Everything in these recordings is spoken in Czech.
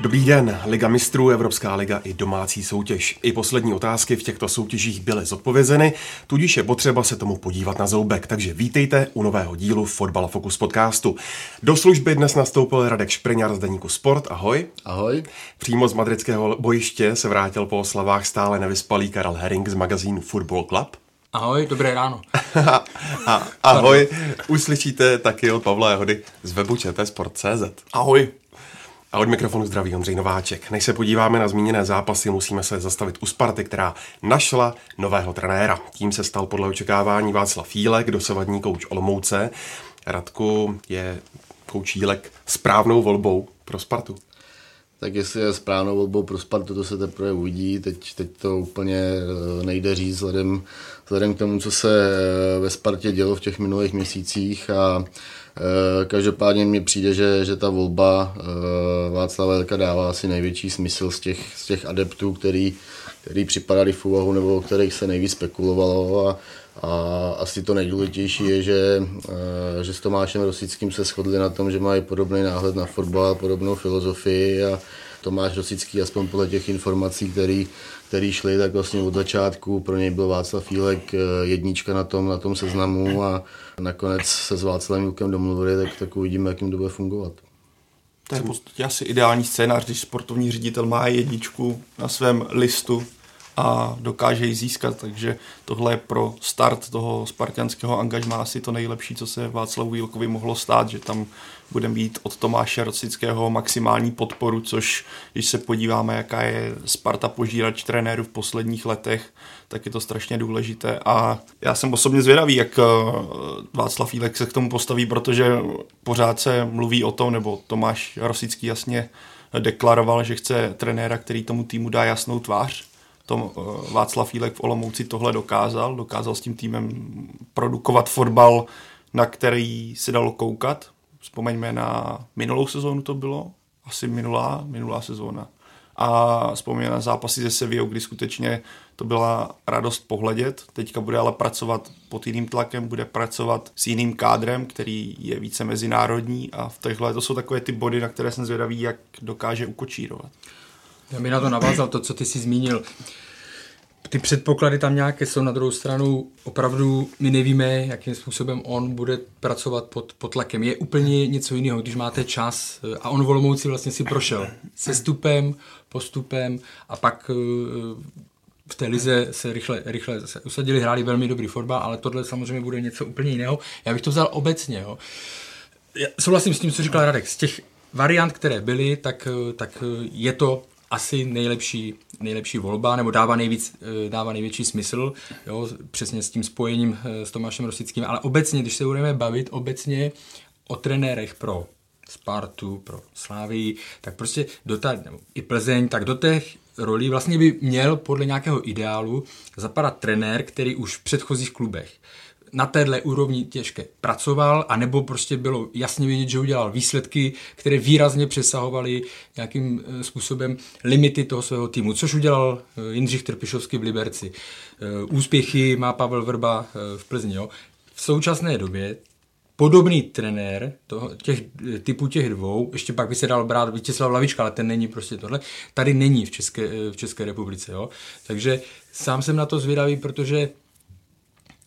Dobrý den, Liga mistrů, Evropská liga i domácí soutěž. I poslední otázky v těchto soutěžích byly zodpovězeny, tudíž je potřeba se tomu podívat na zoubek. Takže vítejte u nového dílu Fotbal Focus podcastu. Do služby dnes nastoupil Radek Špriňar z deníku Sport. Ahoj. Ahoj. Přímo z madridského bojiště se vrátil po oslavách stále nevyspalý Karel Herring z magazínu Football Club. Ahoj, dobré ráno. A, ahoj, uslyšíte taky od Pavla Jehody z webu Sport.cz. Ahoj. A od mikrofonu zdraví Ondřej Nováček. Než se podíváme na zmíněné zápasy, musíme se zastavit u Sparty, která našla nového trenéra. Tím se stal podle očekávání Václav Fílek, dosavadní kouč Olomouce. Radku, je kouč Jílek správnou volbou pro Spartu? Tak jestli je správnou volbou pro Spartu, to se teprve uvidí. Teď, teď to úplně eh, nejde říct vzhledem, vzhledem k tomu, co se eh, ve Spartě dělo v těch minulých měsících a každopádně mi přijde, že, že ta volba eh, Václava Velka dává asi největší smysl z těch, z těch adeptů, který, který připadali v úvahu nebo o kterých se nejvíc spekulovalo. A, a asi to nejdůležitější je, že, eh, že s Tomášem Rosickým se shodli na tom, že mají podobný náhled na fotbal, podobnou filozofii. A Tomáš Rosický, aspoň podle těch informací, který, který šli, tak vlastně od začátku pro něj byl Václav Fílek jednička na tom, na tom seznamu a nakonec se s Václavem Jukem domluvili, tak, tak uvidíme, jak jim to bude fungovat. To je v podstatě asi ideální scénář, když sportovní ředitel má jedničku na svém listu a dokáže ji získat, takže tohle je pro start toho spartianského angažmá asi to nejlepší, co se Václavu Jílkovi mohlo stát, že tam bude mít od Tomáše Rocického maximální podporu, což když se podíváme, jaká je Sparta požírač trenéru v posledních letech, tak je to strašně důležité. A já jsem osobně zvědavý, jak eh, Václav Jílek se k tomu postaví, protože pořád se mluví o tom, nebo Tomáš Rosický jasně deklaroval, že chce trenéra, který tomu týmu dá jasnou tvář, tom eh, Václav Fílek v Olomouci tohle dokázal. Dokázal s tím týmem produkovat fotbal, na který se dalo koukat. Vzpomeňme na minulou sezónu to bylo, asi minulá, minulá sezóna. A vzpomíná na zápasy ze Sevillou, kdy skutečně to byla radost pohledět. Teďka bude ale pracovat pod jiným tlakem, bude pracovat s jiným kádrem, který je více mezinárodní a v těchto to jsou takové ty body, na které jsem zvědavý, jak dokáže ukočírovat. Já bych na to navázal to, co ty jsi zmínil. Ty předpoklady tam nějaké jsou, na druhou stranu opravdu my nevíme, jakým způsobem on bude pracovat pod, pod tlakem. Je úplně něco jiného, když máte čas a on v Olomouci vlastně si prošel sestupem, postupem a pak eh, v té lize se rychle, rychle se usadili, hráli velmi dobrý fotbal, ale tohle samozřejmě bude něco úplně jiného. Já bych to vzal obecně. Jo. Já souhlasím s tím, co říkal Radek. Z těch variant, které byly, tak, eh, tak eh, je to asi nejlepší, nejlepší volba, nebo dává, nejvíc, eh, dává největší smysl, jo, přesně s tím spojením eh, s Tomášem Rosickým, ale obecně, když se budeme bavit obecně o trenérech pro Spartu, pro Slávii, tak prostě do ta, nebo i Plzeň, tak do těch rolí vlastně by měl podle nějakého ideálu zapadat trenér, který už v předchozích klubech na téhle úrovni těžké pracoval, anebo prostě bylo jasně vidět, že udělal výsledky, které výrazně přesahovaly nějakým eh, způsobem limity toho svého týmu, což udělal eh, Jindřich Trpišovský v Liberci. Eh, úspěchy má Pavel Vrba v Plzni. Jo. V současné době podobný trenér toho, těch, typu těch dvou, ještě pak by se dal brát Vítězslav Lavička, ale ten není prostě tohle, tady není v České, v České republice. Jo. Takže sám jsem na to zvědavý, protože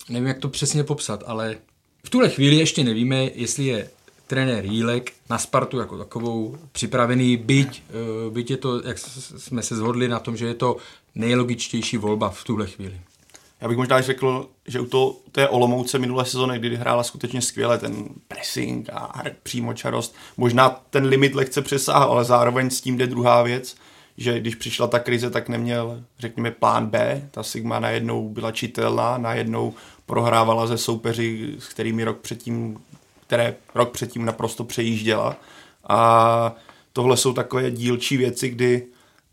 nevím, jak to přesně popsat, ale v tuhle chvíli ještě nevíme, jestli je trenér Jílek na Spartu jako takovou připravený, byť, eh, byť je to, jak jsme se zhodli na tom, že je to nejlogičtější volba v tuhle chvíli. Já bych možná řekl, že u to, té Olomouce minulé sezóny, kdy hrála skutečně skvěle ten pressing a přímočarost, možná ten limit lehce přesáhl, ale zároveň s tím jde druhá věc, že když přišla ta krize, tak neměl, řekněme, plán B. Ta Sigma najednou byla čitelná, najednou prohrávala ze soupeři, s kterými rok předtím, které rok předtím naprosto přejížděla. A tohle jsou takové dílčí věci, kdy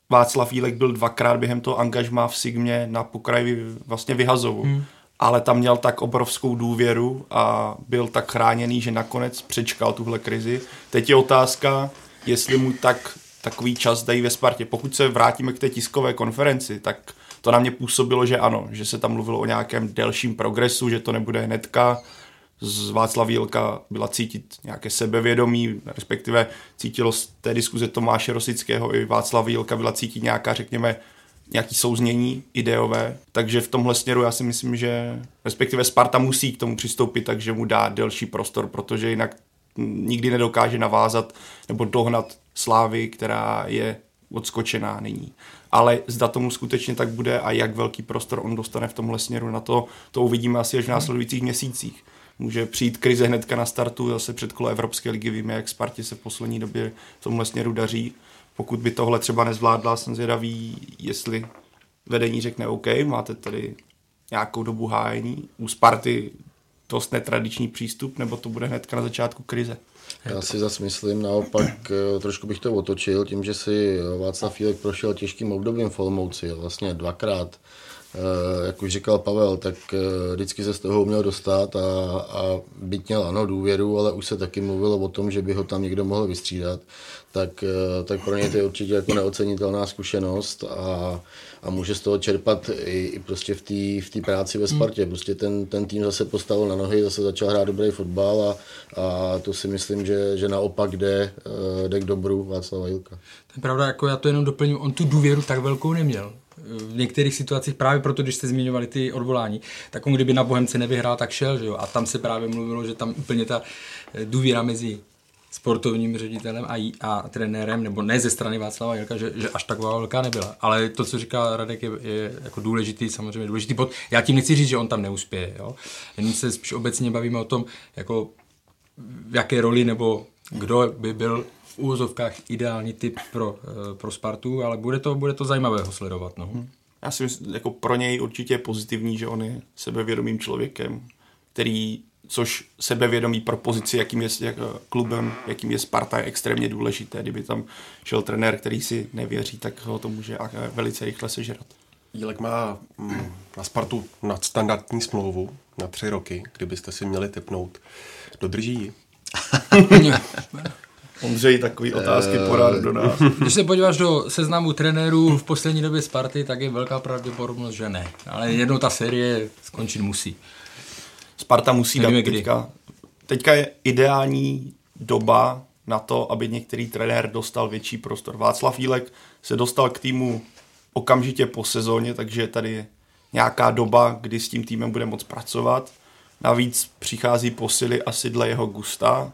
Václav Jílek byl dvakrát během toho angažma v Sigmě na pokraji vlastně vyhazovu. Hmm. Ale tam měl tak obrovskou důvěru a byl tak chráněný, že nakonec přečkal tuhle krizi. Teď je otázka, jestli mu tak takový čas dají ve Spartě. Pokud se vrátíme k té tiskové konferenci, tak to na mě působilo, že ano, že se tam mluvilo o nějakém delším progresu, že to nebude hnedka. Z Václav Jílka byla cítit nějaké sebevědomí, respektive cítilo z té diskuze Tomáše Rosického i Václav Jílka byla cítit nějaká, řekněme, nějaký souznění ideové, takže v tomhle směru já si myslím, že respektive Sparta musí k tomu přistoupit, takže mu dá delší prostor, protože jinak nikdy nedokáže navázat nebo dohnat slávy, která je odskočená nyní. Ale zda tomu skutečně tak bude a jak velký prostor on dostane v tomhle směru na to, to uvidíme asi až v následujících měsících. Může přijít krize hnedka na startu, zase před kolo Evropské ligy víme, jak Spartě se v poslední době v tomhle směru daří. Pokud by tohle třeba nezvládla, jsem zvědavý, jestli vedení řekne OK, máte tady nějakou dobu hájení. U Sparty dost netradiční přístup, nebo to bude hnedka na začátku krize? Já si zase myslím, naopak eh, trošku bych to otočil, tím, že si Václav Fílek prošel těžkým obdobím v Olomouci, vlastně dvakrát, eh, jak už říkal Pavel, tak eh, vždycky se z toho uměl dostat a, a byť měl ano důvěru, ale už se taky mluvilo o tom, že by ho tam někdo mohl vystřídat, tak, tak pro něj to je určitě jako neocenitelná zkušenost a a může z toho čerpat i, i prostě v té v práci ve Spartě. Prostě ten, ten tým zase postavil na nohy, zase začal hrát dobrý fotbal a, a to si myslím, že, že naopak jde, eh, jde k dobru Václava Jilka. To je pravda, jako já to jenom doplním, on tu důvěru tak velkou neměl v některých situacích, právě proto, když jste zmiňovali ty odvolání, tak on kdyby na Bohemce nevyhrál, tak šel, že jo? A tam se právě mluvilo, že tam úplně ta důvěra mezi sportovním ředitelem a, a trenérem, nebo ne ze strany Václava Jelka, že, že až taková velká nebyla. Ale to, co říká Radek, je, je jako důležitý, samozřejmě důležitý bod. Já tím nechci říct, že on tam neuspěje, jo? jenom se spíš obecně bavíme o tom, jako v jaké roli nebo kdo by byl v úvozovkách ideální typ pro, eh, pro Spartu, ale bude to, bude to zajímavé ho sledovat. No. Hmm. Já si myslím, jako pro něj určitě je pozitivní, že on je sebevědomým člověkem, který což sebevědomí pro pozici, jakým je jak, klubem, jakým je Sparta, je extrémně důležité. Kdyby tam šel trenér, který si nevěří, tak ho to může velice rychle sežrat. Jílek má mm, na Spartu nadstandardní smlouvu na tři roky, kdybyste si měli typnout. Dodrží ji? Ondřej, takový otázky uh, porad do nás. Když se podíváš do seznamu trenérů v poslední době Sparty, tak je velká pravděpodobnost, že ne. Ale jednou ta série skončit musí. Sparta musí Nevíme dát kdy. teďka. Teďka je ideální doba na to, aby některý trenér dostal větší prostor. Václav Jílek se dostal k týmu okamžitě po sezóně, takže tady je nějaká doba, kdy s tím týmem bude moc pracovat. Navíc přichází posily asi dle jeho gusta.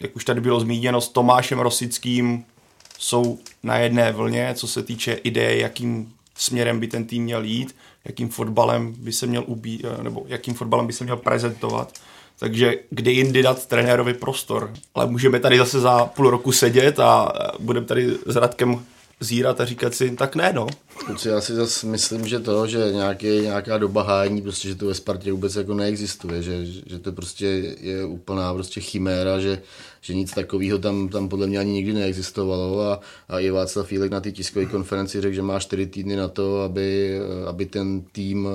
Jak už tady bylo zmíněno, s Tomášem Rosickým jsou na jedné vlně, co se týče ideje, jakým směrem by ten tým měl jít jakým fotbalem by se měl ubí, eh, nebo jakým fotbalem by se měl prezentovat. Takže kdy jindy dát trenérovi prostor. Ale můžeme tady zase za půl roku sedět a eh, budeme tady s Radkem zírat a říkat si, tak ne, no. Kluci, já si zase myslím, že to, že nějaký, nějaká doba hájení, prostě, že to ve Spartě vůbec jako neexistuje, že, že to prostě je úplná prostě chiméra, že, že nic takového tam, tam podle mě ani nikdy neexistovalo a, a i Václav Fílek na té tiskové konferenci řekl, že má čtyři týdny na to, aby, aby ten tým uh,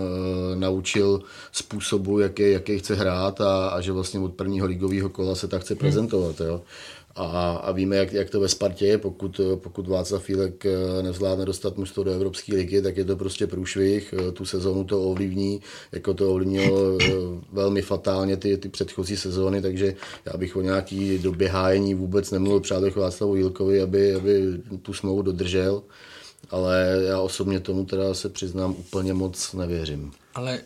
naučil způsobu, jaký, jaký chce hrát a, a že vlastně od prvního ligového kola se tak chce prezentovat. Jo. A, a víme, jak, jak to ve Spartě je, pokud, pokud Václav Fílek eh, nevzládne dostat mužstvo do Evropské ligy, tak je to prostě průšvih, eh, tu sezónu to ovlivní, jako to ovlivnilo eh, velmi fatálně ty, ty předchozí sezóny, takže já bych o nějaký době hájení vůbec nemluvil. Přát Václavu Jílkovi, aby, aby tu smlouvu dodržel, ale já osobně tomu teda se přiznám úplně moc nevěřím. Ale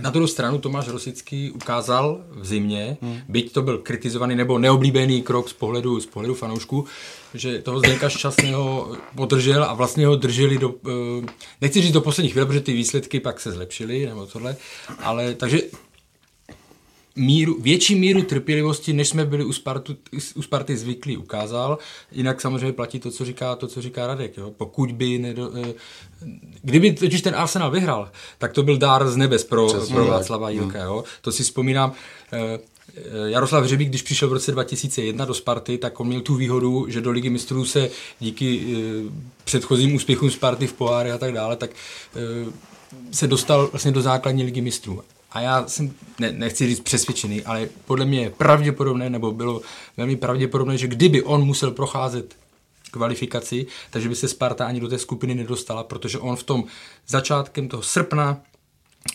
na druhou stranu Tomáš Rosický ukázal v zimě, hmm. byť to byl kritizovaný nebo neoblíbený krok z pohledu, z pohledu fanoušků, že toho Zdenka Šťastného podržel a vlastně ho drželi do, eh, nechci říct do posledních chvíle, protože ty výsledky pak se zlepšily, nebo tohle, ale takže míru, větší míru trpělivosti, než jsme byli u, Spartu, u Sparty zvyklí, ukázal. Jinak samozřejmě platí to, co říká, to, co říká Radek. Jo. Pokud by nedo, eh, kdyby totiž ten Arsenal vyhrál, tak to byl dár z nebes pro, pro Václava Jílka. Jo. To si vzpomínám, eh, Jaroslav Řebík, když přišel v roce 2001 do Sparty, tak on měl tu výhodu, že do ligy mistrů se díky předchozím úspěchům Sparty v poháře a tak dále, tak se dostal vlastně do základní ligy mistrů. A já jsem, ne, nechci říct přesvědčený, ale podle mě je pravděpodobné, nebo bylo velmi pravděpodobné, že kdyby on musel procházet kvalifikaci, takže by se Sparta ani do té skupiny nedostala, protože on v tom začátkem toho srpna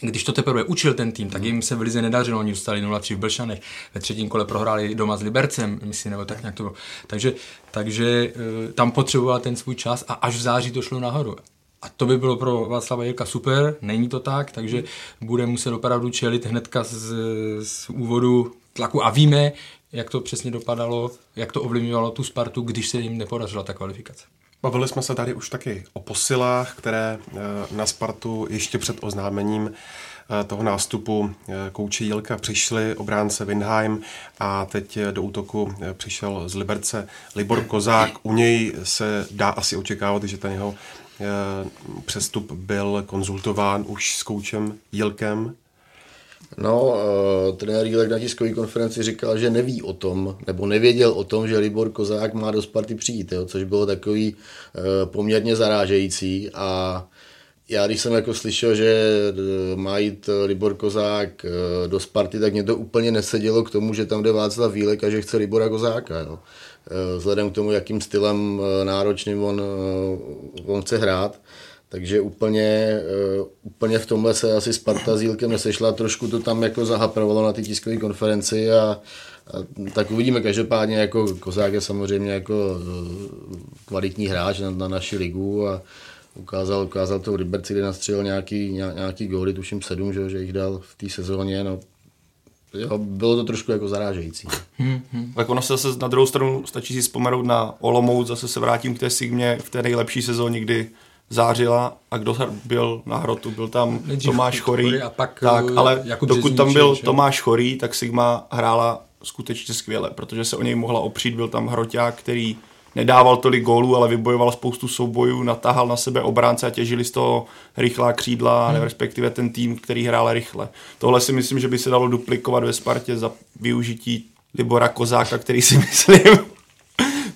když to teprve učil ten tým, tak jim se v Lize nedařilo, oni dostali 0-3 v Blšanech, ve třetím kole prohráli doma s Libercem, myslím, nebo tak nějak to bylo. Takže, takže eh, tam potřeboval ten svůj čas a až v září to šlo nahoru. A to by bylo pro Václava Jirka super, není to tak, takže bude muset opravdu čelit hnedka z, z úvodu tlaku a víme, jak to přesně dopadalo, jak to ovlivňovalo tu Spartu, když se jim nepodařila ta kvalifikace. Bavili jsme se tady už taky o posilách, které eh, na Spartu ještě před oznámením eh, toho nástupu eh, kouče Jílka přišli, obránce Windheim a teď do útoku přišel z Liberce Libor Kozák. U něj se dá asi očekávat, že ten jeho přestup byl konzultován už s koučem Jílkem. No, uh, trenér Jílek na tiskové konferenci říkal, že neví o tom, nebo nevěděl o tom, že Libor Kozák má do Sparty přijít, jo, což bylo takový uh, poměrně zarážející a já když jsem jako slyšel, že má jít Libor Kozák do Sparty, tak mě to úplně nesedělo k tomu, že tam jde Václav Vílek a že chce Libora Kozáka. Jo. Vzhledem k tomu, jakým stylem náročným on, on chce hrát. Takže úplně, úplně v tomhle se asi Sparta s Jílkem nesešla, trošku to tam jako zahaprovalo na ty tiskové konferenci a, a tak uvidíme. Každopádně jako Kozák je samozřejmě jako kvalitní hráč na, na naši ligu a ukázal, ukázal to v Liberci, kde nastřelil nějaký, nějaký góly, tuším sedm, že, že jich dal v té sezóně. No, jo, bylo to trošku jako zarážející. Hmm, hmm. Tak ono se zase na druhou stranu stačí si vzpomenout na Olomouc, zase se vrátím k té Sigmě. V té nejlepší sezóně, kdy zářila a kdo byl na hrotu, byl tam Nejdřív Tomáš Chorý, a pak tak, eh, ale Jakub dokud tam byl Tomáš Chorý, tak Sigma hrála skutečně skvěle, protože se o něj mohla opřít, byl tam hroťák, který nedával tolik gólů, ale vybojoval spoustu soubojů, natáhal na sebe obránce a těžili z toho rychlá křídla, hmm. respektive ten tým, který hrál rychle. Tohle si myslím, že by se dalo duplikovat ve Spartě za využití Libora Kozáka, který si myslím,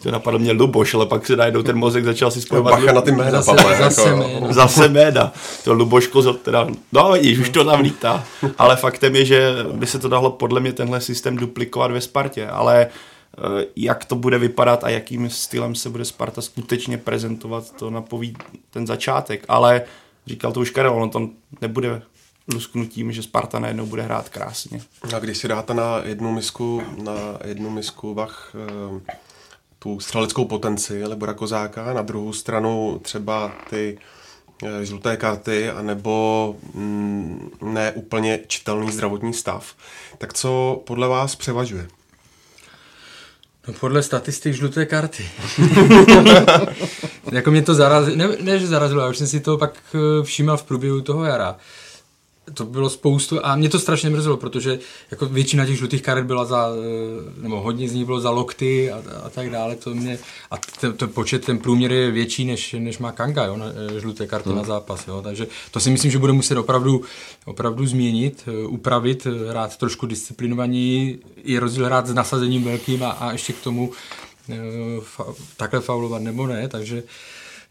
to napadlo mě Luboš, ale pak se najednou ten mozek začal si spojovat. Bacha na ty jména, zase, papa, zase, jako, jména. zase jména. To Luboš Kozol teda, no vidíš, už to tam lítá. Ale faktem je, že by se to dalo podle mě tenhle systém duplikovat ve Spartě, ale jak to bude vypadat a jakým stylem se bude Sparta skutečně prezentovat, to napoví ten začátek. Ale říkal to už Karel, ono to nebude lusknutím, že Sparta najednou bude hrát krásně. A když si dáte na jednu misku, na jednu misku vach eh, tu střeleckou potenci Libora Kozáka, na druhou stranu třeba ty eh, žluté karty, anebo mm, ne úplně čitelný zdravotní stav. Tak co podle vás převažuje? No podle statistik žluté karty. jako mě to zarazilo, ne, ne, že zarazilo, já už jsem si to pak eh, všímal v průběhu toho jara to bylo spoustu a mě to strašně mrzelo, protože jako většina těch žlutých karet byla za, eh, nebo hodně z nich bylo za lokty a, a tak dále, to mě, a ten, ten počet, ten průměr je větší, než, než má Kanga, jo, na, eh, žluté karty hmm. na zápas, jo, takže to si myslím, že bude muset opravdu, opravdu změnit, eh, upravit, hrát trošku disciplinovaní, je rozdíl hrát s nasazením velkým a, a ještě k tomu fa, takhle faulovat nebo ne, takže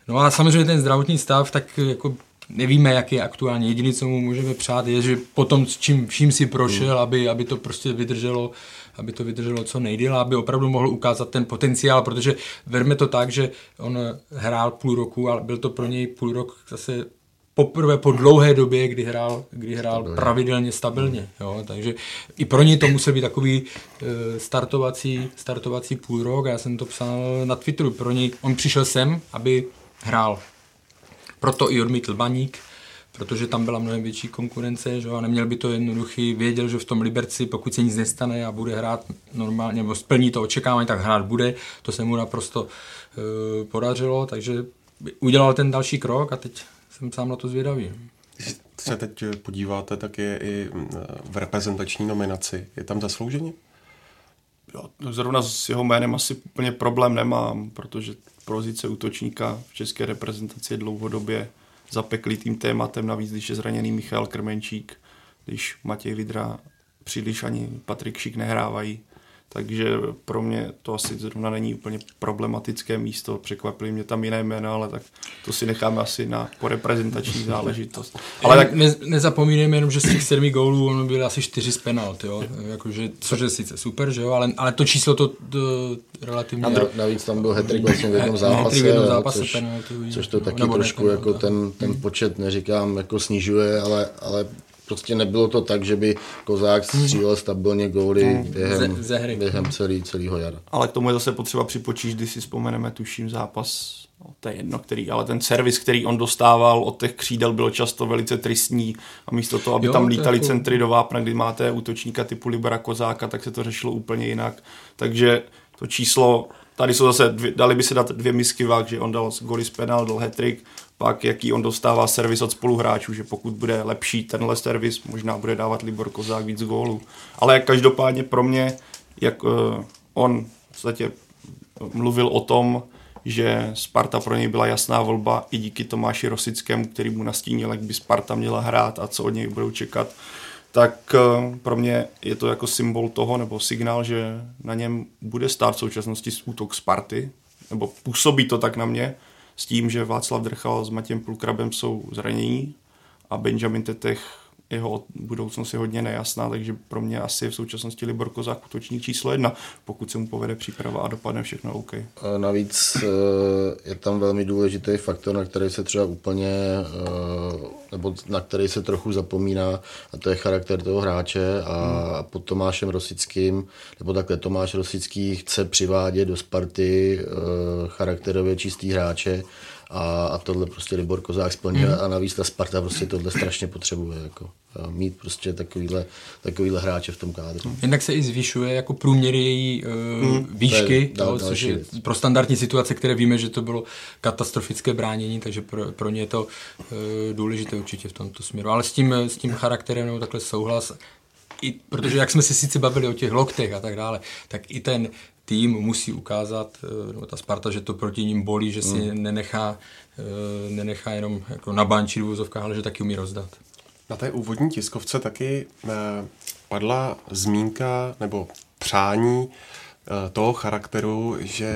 No a samozřejmě ten zdravotní stav, tak jako nevíme, jak je aktuálně. Jediné, co mu můžeme přát, je, že potom s čím vším si prošel, mm. aby, aby to prostě vydrželo, aby to vydrželo co nejdéle, aby opravdu mohl ukázat ten potenciál, protože verme to tak, že on hrál půl roku, ale byl to pro něj půl rok zase poprvé po dlouhé době, kdy hrál, kdy hrál stabilně. pravidelně stabilně. Jo? Takže i pro něj to musel být takový uh, startovací, startovací půl rok. Já jsem to psal na Twitteru. Pro něj, on přišel sem, aby hrál proto i odmítl baník, protože tam byla mnohem větší konkurence že? a neměl by to jednoduchý, věděl, že v tom Liberci, pokud se nic nestane a bude hrát normálně, nebo splní to očekávání, tak hrát bude, to se mu naprosto uh, podařilo, takže udělal ten další krok a teď jsem sám na to zvědavý. Když se teď podíváte, tak je i v reprezentační nominaci. Je tam zaslouženě? Jo, zrovna s jeho jménem asi úplně problém nemám, protože pozice útočníka v české reprezentaci je dlouhodobě zapeklitým tématem, navíc když je zraněný Michal Krmenčík, když Matěj Vidra příliš ani Patrik Šik nehrávají. Takže pro mě to asi zrovna není úplně problematické místo. Překvapily mě tam jiné jména, ale tak to si necháme asi na reprezentační záležitost. Ale tak... Ne, nezapomínejme jenom, že z těch sedmi gólů ono byly asi čtyři z penalt, jo? Jakože, což je sice super, že jo? Ale, ale to číslo to, to relativně... A navíc tam byl hetrik vlastně v jednom zápase, v jednom zápase což, penaltu, což to taky trošku jako ten, ten počet, neříkám, jako snižuje, ale, ale prostě nebylo to tak, že by Kozák hmm. střílel stabilně góly hmm. během, ze, ze během celý, celého jara. Ale k tomu je zase potřeba připočíst, když si vzpomeneme, tuším, zápas No, to je jedno, který, ale ten servis, který on dostával od těch křídel, byl často velice tristní a místo toho, aby jo, tam lítali jako... centry do vápna, kdy máte útočníka typu Libera Kozáka, tak se to řešilo úplně jinak. Takže to číslo, tady jsou zase, dvě, dali by se dát dvě misky vák, že on dal goly z penal, dal hat pak jaký on dostává servis od spoluhráčů, že pokud bude lepší tenhle servis, možná bude dávat Libor Kozák víc gólů. Ale každopádně pro mě, jak uh, on v podstatě mluvil o tom, že Sparta pro něj byla jasná volba i díky Tomáši Rosickému, který mu nastínil, jak by Sparta měla hrát a co od něj budou čekat, tak uh, pro mě je to jako symbol toho, nebo signál, že na něm bude stát v současnosti útok Sparty, nebo působí to tak na mě, s tím, že Václav Drchal s Matějem Pulkrabem jsou zranění a Benjamin Tetech jeho budoucnost je hodně nejasná, takže pro mě asi je v současnosti Libor Kozák útočník číslo jedna, pokud se mu povede příprava a dopadne všechno OK. A navíc eh, je tam velmi důležitý faktor, na který se třeba úplně, eh, nebo na který se trochu zapomíná, a to je charakter toho hráče a hmm. pod Tomášem Rosickým, nebo takhle Tomáš Rosický chce přivádět do Sparty eh, charakterově čistý hráče, a, a tohle prostě Libor Kozák splňuje mm. a navíc ta Sparta prostě tohle strašně potřebuje. Jako, mít prostě takovýhle, takovýhle hráče v tom kádru. Jednak se i zvyšuje jako průměr její uh, mm. výšky, to je, to, což je pro standardní situace, které víme, že to bylo katastrofické bránění, takže pro, pro ně je to uh, důležité určitě v tomto směru. Ale s tím, s tím charakterem no, takhle souhlas i, protože jak jsme se sice bavili o těch loktech a tak dále, tak i ten tým musí ukázat, eh, nebo ta Sparta, že to proti ním bolí, že si hmm. nenechá, eh, nenechá jenom jako na banči v ale že taky umí rozdat. Na té úvodní tiskovce taky eh, padla zmínka nebo přání toho charakteru, že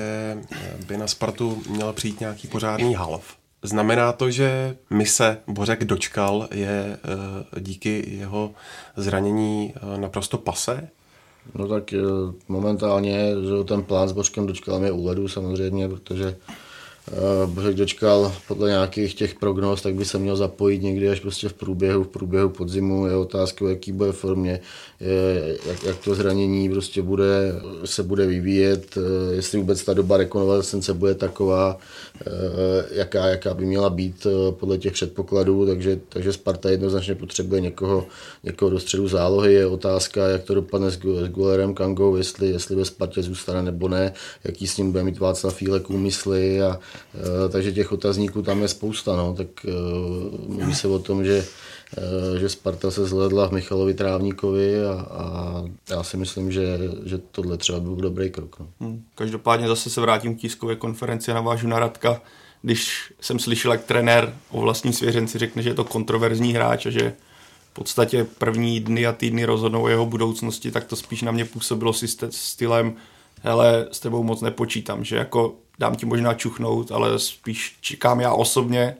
by na Spartu měl přijít nějaký pořádný halv. Znamená to, že mise Bořek dočkal je díky jeho zranění naprosto pase? No tak eh, momentálně, že ten plán s Božkem dočkal mě u ledu samozřejmě, protože Eh, Bořek dočkal podle nějakých těch prognóz, tak by se měl zapojit někdy až prostě v průběhu, v průběhu podzimu. Je otázka, jaký bude formě, jak, jak, to zranění prostě bude, se bude vyvíjet, eh, jestli vůbec ta doba rekonvalescence bude taková, eh, jaká, jaká by měla být podle těch předpokladů, takže, takže Sparta jednoznačně potřebuje někoho, někoho do středu zálohy. Je otázka, jak to dopadne s, s Gulerem Kangou, jestli, jestli ve Spartě zůstane nebo ne, jaký s ním bude mít Václav Fílek úmysly a Eh, takže těch otazníků tam je spousta. No. Tak eh, mluví se o tom, že, eh, že Sparta se zhledla v Michalovi Trávníkovi a, a já si myslím, že, že tohle třeba byl dobrý krok. No. Hmm. Každopádně zase se vrátím k tiskové konferenci a navážu na Radka. Když jsem slyšel, jak trenér o vlastní svěřenci řekne, že je to kontroverzní hráč a že v podstatě první dny a týdny rozhodnou o jeho budoucnosti, tak to spíš na mě působilo si stylem hele, s tebou moc nepočítám, že jako dám ti možná čuchnout, ale spíš čekám já osobně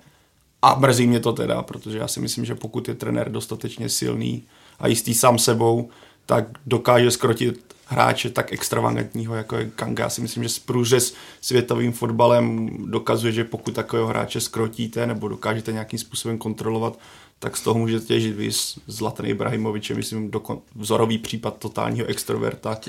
a mrzí mě to teda, protože já si myslím, že pokud je trenér dostatečně silný a jistý sám sebou, tak dokáže skrotit hráče tak extravagantního, jako je Kanga. Já si myslím, že s průřez světovým fotbalem dokazuje, že pokud takového hráče skrotíte nebo dokážete nějakým způsobem kontrolovat, tak z toho můžete těžit vy s Zlatan Ibrahimovičem, myslím, dokon, vzorový případ totálního extroverta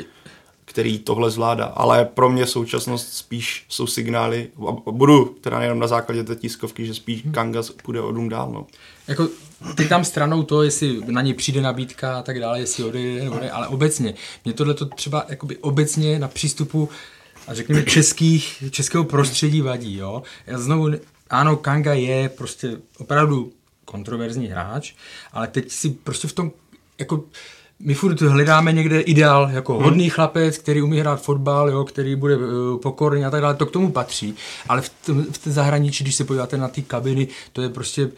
který tohle zvládá. Ale pro mě současnost spíš jsou signály, a budu teda nejenom na základě té tiskovky, že spíš hmm. Kangas půjde o dům dál. No. Jako, ty tam stranou to, jestli na něj přijde nabídka a tak dále, jestli odejde nebo ne, ale obecně. Mě tohle to třeba jakoby obecně na přístupu a řekněme českých, českého prostředí vadí. Jo? Já znovu, ano, Kanga je prostě opravdu kontroverzní hráč, ale teď si prostě v tom jako my furt hledáme někde ideál, jako hmm. hodný chlapec, který umí hrát fotbal, jo, který bude uh, pokorný a tak dále, to k tomu patří, ale v, t- v té zahraničí, když se podíváte na ty kabiny, to je prostě uh,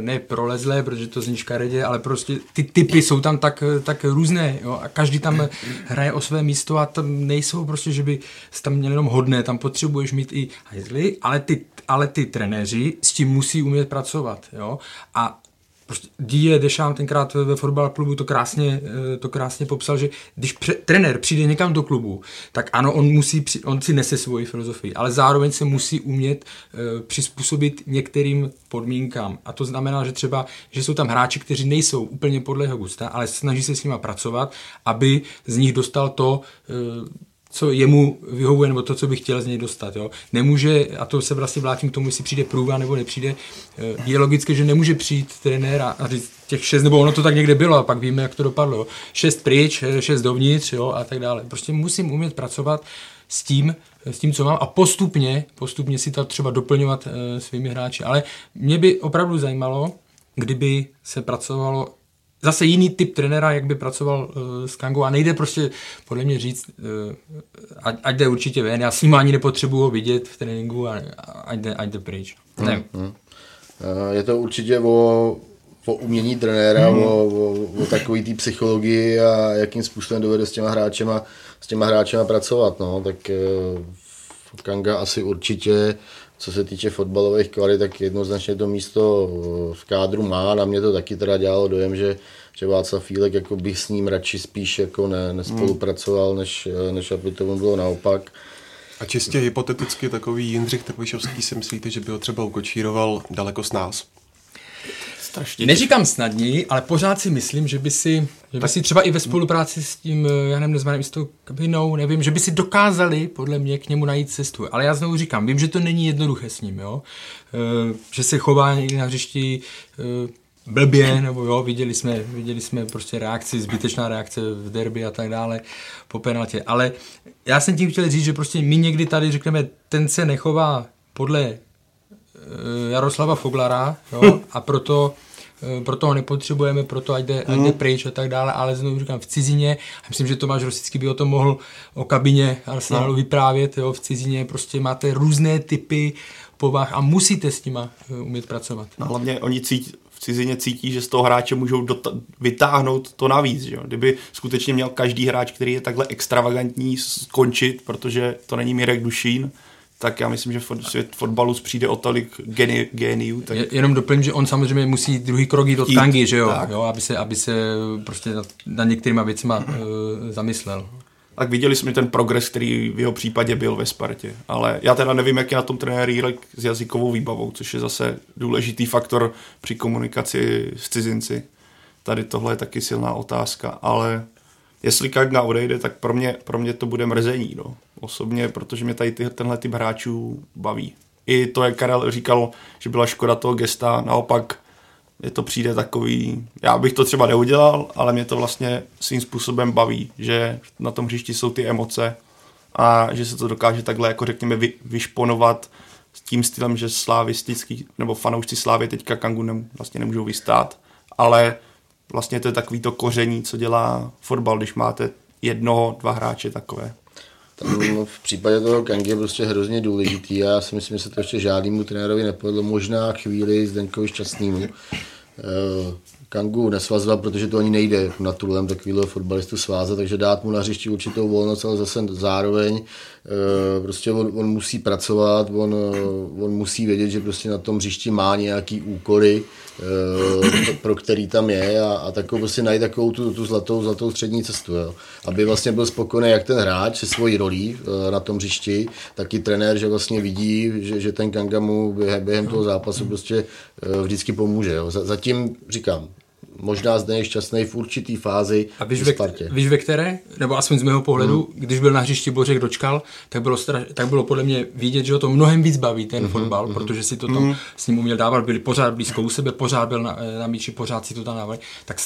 ne prolezlé, protože to zní škaredě, ale prostě ty typy jsou tam tak, tak různé jo? a každý tam hraje o své místo a tam nejsou prostě, že by tam měl jenom hodné, tam potřebuješ mít i hajzly, ale ty, ale ty trenéři s tím musí umět pracovat. Jo? A prostě Didier Deschamps tenkrát ve fotbal klubu to krásně, eh, to krásně popsal, že když pře- trenér přijde někam do klubu, tak ano, on, musí, on si nese svoji filozofii, ale zároveň se musí umět uh, přizpůsobit některým podmínkám. A to znamená, že třeba, že jsou tam hráči, kteří nejsou úplně podle jeho gusta, ale snaží se s nima pracovat, aby z nich dostal to, uh, co jemu vyhovuje, nebo to, co by chtěl z něj dostat. Jo. Nemůže, a to se vlastně vrátím k tomu, jestli přijde průva nebo nepřijde, eh, je logické, že nemůže přijít trenér a, říct těch šest, nebo ono to tak někde bylo a pak víme, jak to dopadlo. Jo. Šest pryč, eh, šest dovnitř jo, a tak dále. Prostě musím umět pracovat s tím, s tím, co mám a postupně, postupně si to třeba doplňovat e, svými hráči. Ale mě by opravdu zajímalo, kdyby se pracovalo zase jiný typ trenéra, jak by pracoval uh, s Kangou a nejde prostě podle mě říct, uh, ať, ať jde určitě ven, já s ním ani nepotřebuji ho vidět v tréninku a ať jde, ať jde pryč. Hmm, ne. Hmm. Je to určitě o, o umění trenéra, hmm. o, o, o takový té psychologii a jakým způsobem dovede s těma hráčema, s těma hráčema pracovat. No. Tak uh, Kanga asi určitě co se týče fotbalových kvalit, tak jednoznačně to místo v kádru má. Na mě to taky teda dělalo dojem, že, že Václav Fílek jako bych s ním radši spíš jako ne, nespolupracoval, než, než aby to bylo naopak. A čistě hypoteticky takový Jindřich Trpišovský si myslíte, že by ho třeba ukočíroval daleko s nás? Strašně. Neříkám snadněji, ale pořád si myslím, že by si, že by si třeba i ve spolupráci s tím eh, Janem Nezmanem, s tou kabinou, nevím, že by si dokázali podle mě k němu najít cestu. Ale já znovu říkám, vím, že to není jednoduché s ním, jo? E, že se chová někdy na hřišti e, blbě, nebo jo, viděli jsme, viděli jsme prostě reakci, zbytečná reakce v derby a tak dále po penaltě. Ale já jsem tím chtěl říct, že prostě my někdy tady řekneme, ten se nechová podle Jaroslava Foglara jo, a proto eh, proto ho nepotřebujeme, proto ať jde, ať jde mhm. pryč a tak dále, ale znovu říkám, v cizině, a myslím, že Tomáš Rosický by o tom mohl o kabině Arsenalu no. vyprávět, jo, v cizině prostě máte různé typy povah a musíte s nima eh, umět pracovat. No, hlavně oni cítí, v cizině cítí, že z toho hráče můžou dota- vytáhnout to navíc. Že? Kdyby skutečně měl každý hráč, který je takhle extravagantní, skončit, protože to není Mirek Dušín, tak já myslím, že svět fotbalu přijde o tolik geni, geniů. Tak... Jenom doplním, že on samozřejmě musí druhý krok jít od Kangy, že jo? jo? aby, se, aby se prostě na, na některýma věcma uh, zamyslel. Tak viděli jsme ten progres, který v jeho případě byl ve Spartě. Ale já teda nevím, jak je na tom trenér Jílek s jazykovou výbavou, což je zase důležitý faktor při komunikaci s cizinci. Tady tohle je taky silná otázka, ale jestli Kagna odejde, tak pro mě, pro mě to bude mrzení. No. Osobně, protože mě tady ty, tenhle typ hráčů baví. I to, jak Karel říkal, že byla škoda toho gesta, naopak je to přijde takový, já bych to třeba neudělal, ale mě to vlastně svým způsobem baví, že na tom hřišti jsou ty emoce a že se to dokáže takhle, jako řekněme, vy, vyšponovat s tím stylem, že slávistický, nebo fanoušci Slávy teďka Kangu ne, vlastně nemůžou vystát, ale vlastně to je takový to koření, co dělá fotbal, když máte jednoho, dva hráče takové. Tam v případě toho Kangy je prostě hrozně důležitý já si myslím, že se to ještě žádnému trenérovi nepovedlo. Možná chvíli Zdenkovi šťastnému. Eh, Kangu nesvazovat, protože to ani nejde na tulem takovýhle fotbalistu svázat, takže dát mu na hřišti určitou volnost, ale zase zároveň prostě on, on musí pracovat, on, eh, on musí vědět, že prostě na tom hřišti má nějaký úkoly, pro který tam je a, a takovou prostě najít takovou tu, tu zlatou, zlatou střední cestu, jo. aby vlastně byl spokojený jak ten hráč se svojí rolí na tom hřišti, tak i trenér, že vlastně vidí, že, že ten Kanga mu během, během toho zápasu prostě vždycky pomůže. Jo. Zatím říkám, možná zde je šťastný v určitý fázi A víš, ve, víš ve které? Nebo aspoň z mého pohledu, hmm. když byl na hřišti Bořek dočkal, tak bylo, straš, tak bylo podle mě vidět, že ho to mnohem víc baví, ten hmm. fotbal, hmm. protože si to tam hmm. s ním uměl dávat, byli pořád blízko u sebe, pořád byl na, na míči, pořád si to tam dávali. Tak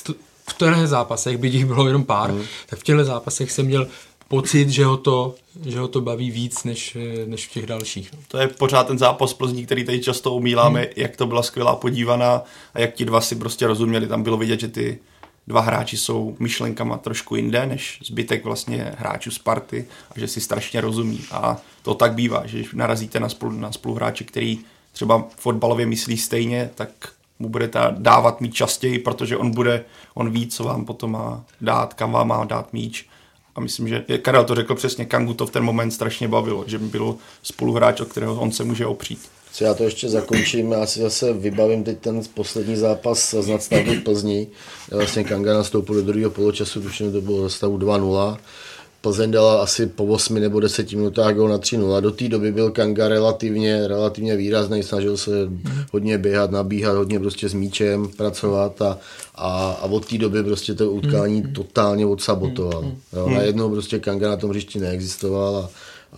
v těchto zápasech, byť jich bylo jenom pár, hmm. tak v těchto zápasech jsem měl pocit, že ho to, že ho to baví víc než, než v těch dalších. To je pořád ten zápas Plzní, který tady často umíláme, hmm. jak to byla skvělá podívaná a jak ti dva si prostě rozuměli. Tam bylo vidět, že ty dva hráči jsou myšlenkama trošku jinde než zbytek vlastně hráčů Sparty a že si strašně rozumí. A to tak bývá, že když narazíte na, spolu, na spoluhráče, který třeba fotbalově myslí stejně, tak mu budete dávat mít častěji, protože on bude, on ví, co vám potom má dát, kam vám má dát míč. A myslím, že Karel to řekl přesně, Kangu to v ten moment strašně bavilo, že by byl spoluhráč, o kterého on se může opřít. Co já to ještě zakončím, já si zase vybavím teď ten poslední zápas z nadstavby Plzni. Vlastně Kanga nastoupil do druhého poločasu, tuším, to bylo za stavu 2-0 Plzeň dala asi po 8 nebo 10 minutách gol na 3-0. Do té doby byl Kanga relativně, relativně výrazný, snažil se hodně běhat, nabíhat, hodně prostě s míčem pracovat a, a, a od té doby prostě to utkání hmm. totálně odsabotoval. Hmm. Jo, najednou prostě Kanga na tom hřišti neexistoval a,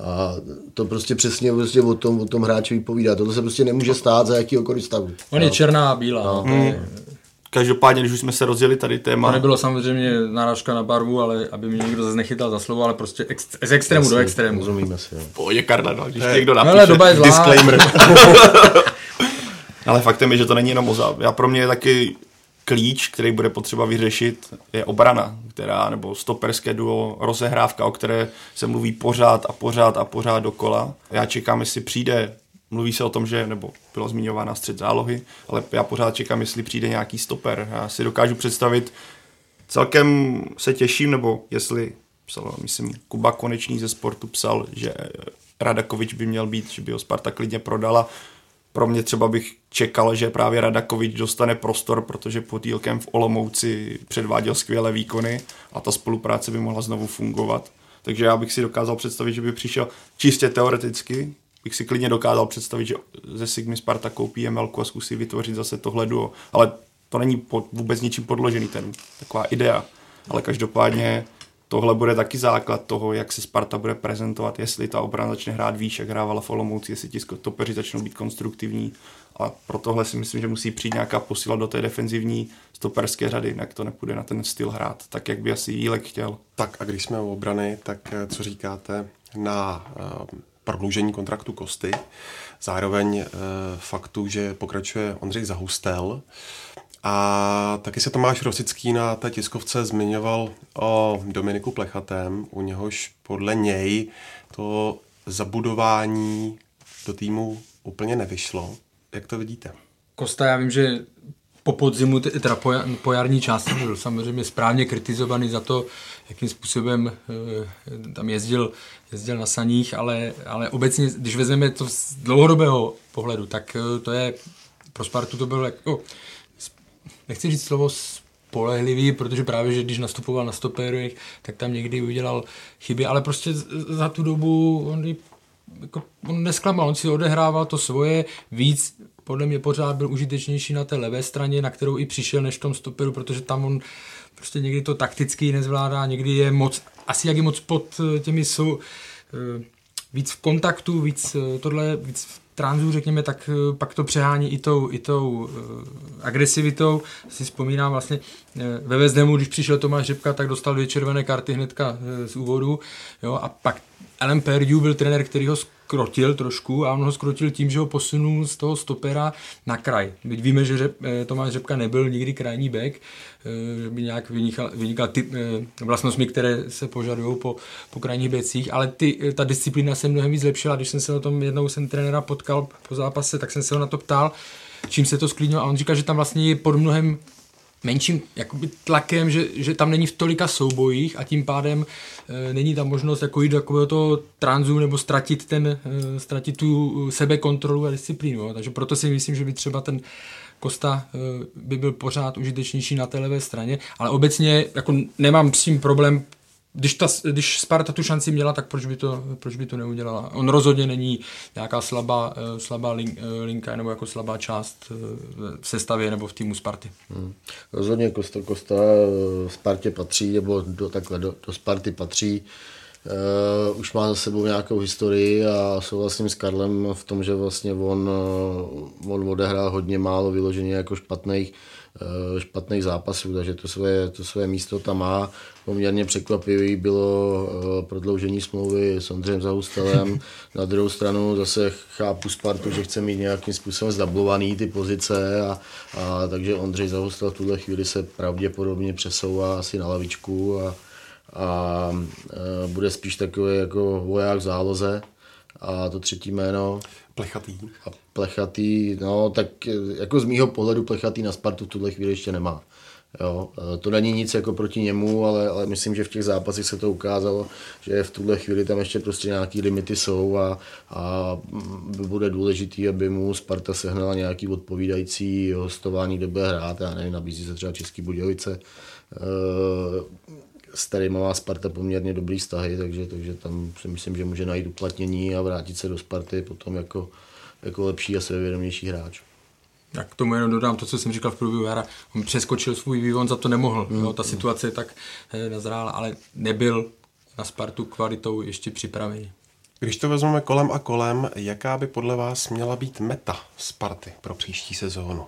a to prostě přesně prostě o tom, o tom hráči vypovídá. Toto se prostě nemůže stát za jakýkoliv stavu. On je černá a bílá. No. To je, Každopádně, když už jsme se rozjeli tady téma... To nebylo samozřejmě náražka na barvu, ale aby mě někdo zase nechytal za slovo, ale prostě ex, z extrému Jasně, do extrému. Rozumíme si. Pohodě Karla, no, když hey. někdo napíše... Ale doba je zlá. Disclaimer. ale faktem je, že to není jenom o Já pro mě je taky klíč, který bude potřeba vyřešit, je obrana, která, nebo stoperské duo, rozehrávka, o které se mluví pořád a pořád a pořád dokola. Já čekám, jestli přijde Mluví se o tom, že, nebo bylo zmiňována střed zálohy, ale já pořád čekám, jestli přijde nějaký stoper. Já si dokážu představit, celkem se těším, nebo jestli psal, myslím, Kuba Konečný ze sportu psal, že Radakovič by měl být, že by ho Sparta klidně prodala. Pro mě třeba bych čekal, že právě Radakovič dostane prostor, protože pod v Olomouci předváděl skvělé výkony a ta spolupráce by mohla znovu fungovat. Takže já bych si dokázal představit, že by přišel čistě teoreticky, bych si klidně dokázal představit, že ze Sigmy Sparta koupí ML a zkusí vytvořit zase tohle duo. Ale to není pod, vůbec ničím podložený ten, taková idea. Ale každopádně tohle bude taky základ toho, jak se Sparta bude prezentovat, jestli ta obrana začne hrát výš, jak hrávala v Olomouci, jestli ti stopeři začnou být konstruktivní. A pro tohle si myslím, že musí přijít nějaká posila do té defenzivní stoperské řady, jinak to nepůjde na ten styl hrát, tak jak by asi Jílek chtěl. Tak a když jsme u obrany, tak eh, co říkáte na uh, prodloužení kontraktu Kosty. Zároveň e, faktu, že pokračuje Ondřej Zahustel. A taky se Tomáš Rosický na té tiskovce zmiňoval o Dominiku Plechatém, u něhož podle něj to zabudování do týmu úplně nevyšlo. Jak to vidíte? Kosta, já vím, že po podzimu, teda po, po jarní části byl samozřejmě správně kritizovaný za to, jakým způsobem e, tam jezdil, jezdil na saních, ale, ale obecně, když vezmeme to z dlouhodobého pohledu, tak e, to je, pro Spartu to bylo jako, nechci říct slovo spolehlivý, protože právě, že když nastupoval na stoperech, tak tam někdy udělal chyby, ale prostě za tu dobu on, jako, on nesklamal, on si odehrával to svoje víc, podle mě pořád byl užitečnější na té levé straně, na kterou i přišel než v tom stoperu, protože tam on prostě někdy to takticky nezvládá, někdy je moc, asi jak je moc pod eh, těmi jsou eh, víc v kontaktu, víc eh, tohle, víc v transu, řekněme, tak pak to přehání i tou, i tou agresivitou. Si vzpomínám vlastně ve Vezdemu, když přišel Tomáš Řepka, tak dostal dvě červené karty hnedka z úvodu. Jo, a pak Alan Perdiu byl trenér, který ho skrotil trošku a on ho skrotil tím, že ho posunul z toho stopera na kraj. Byť víme, že Řep, eh, Tomáš Řepka nebyl nikdy krajní back, eh, že by nějak vynikal, vynikal ty eh, vlastnostmi, které se požadují po, po krajních becích, ale ty, ta disciplína se mnohem víc zlepšila. Když jsem se o tom jednou jsem trenéra potkal po zápase, tak jsem se ho na to ptal, čím se to sklidnilo a on říkal, že tam vlastně je pod mnohem menším jakoby tlakem, že, že tam není v tolika soubojích a tím pádem e, není tam možnost jako jít do toho tranzu nebo ztratit, ten, e, ztratit tu sebekontrolu a disciplínu. Jo. Takže proto si myslím, že by třeba ten Kosta e, by byl pořád užitečnější na té levé straně, ale obecně jako nemám s tím problém když, ta, když Sparta tu šanci měla, tak proč by, to, proč by to neudělala? On rozhodně není nějaká slabá, uh, slabá link, uh, linka nebo jako slabá část uh, v sestavě nebo v týmu Sparty. Hmm. Rozhodně Kosta, Kosta Spartě patří, nebo do, takhle do, do Sparty patří. Uh, už má za sebou nějakou historii a souhlasím s Karlem v tom, že vlastně on, on odehrál hodně málo vyloženě jako špatných Eh, špatných zápasů, takže to své, to své místo tam má. Poměrně překvapivý bylo eh, prodloužení smlouvy s Ondřejem Zahustelem. Na druhou stranu zase chápu Spartu, že chce mít nějakým způsobem zdablovaný ty pozice a, a takže Ondřej Zahustel v tuhle chvíli se pravděpodobně přesouvá asi na lavičku a, a, a eh, bude spíš takový jako voják v záloze a to třetí jméno Plechatý. a Plechatý, no tak jako z mýho pohledu Plechatý na Spartu v tuhle chvíli ještě nemá. Jo, e, to není nic jako proti němu, ale, ale myslím, že v těch zápasech se to ukázalo, že v tuhle chvíli tam ještě prostě nějaký limity jsou a, a bude důležitý, aby mu Sparta sehnala nějaký odpovídající hostování, kde bude hrát, já nevím, nabízí se třeba Český Budějovice, e, s kterými má Sparta poměrně dobrý vztahy, takže, takže tam si myslím, že může najít uplatnění a vrátit se do Sparty potom jako, jako lepší a sebevědomější hráč. Já k tomu jenom dodám to, co jsem říkal v průběhu jara. On přeskočil svůj vývoj, on za to nemohl. Mm. Jo, ta situace tak eh, nazrála, ale nebyl na Spartu kvalitou ještě připravený. Když to vezmeme kolem a kolem, jaká by podle vás měla být meta Sparty pro příští sezónu?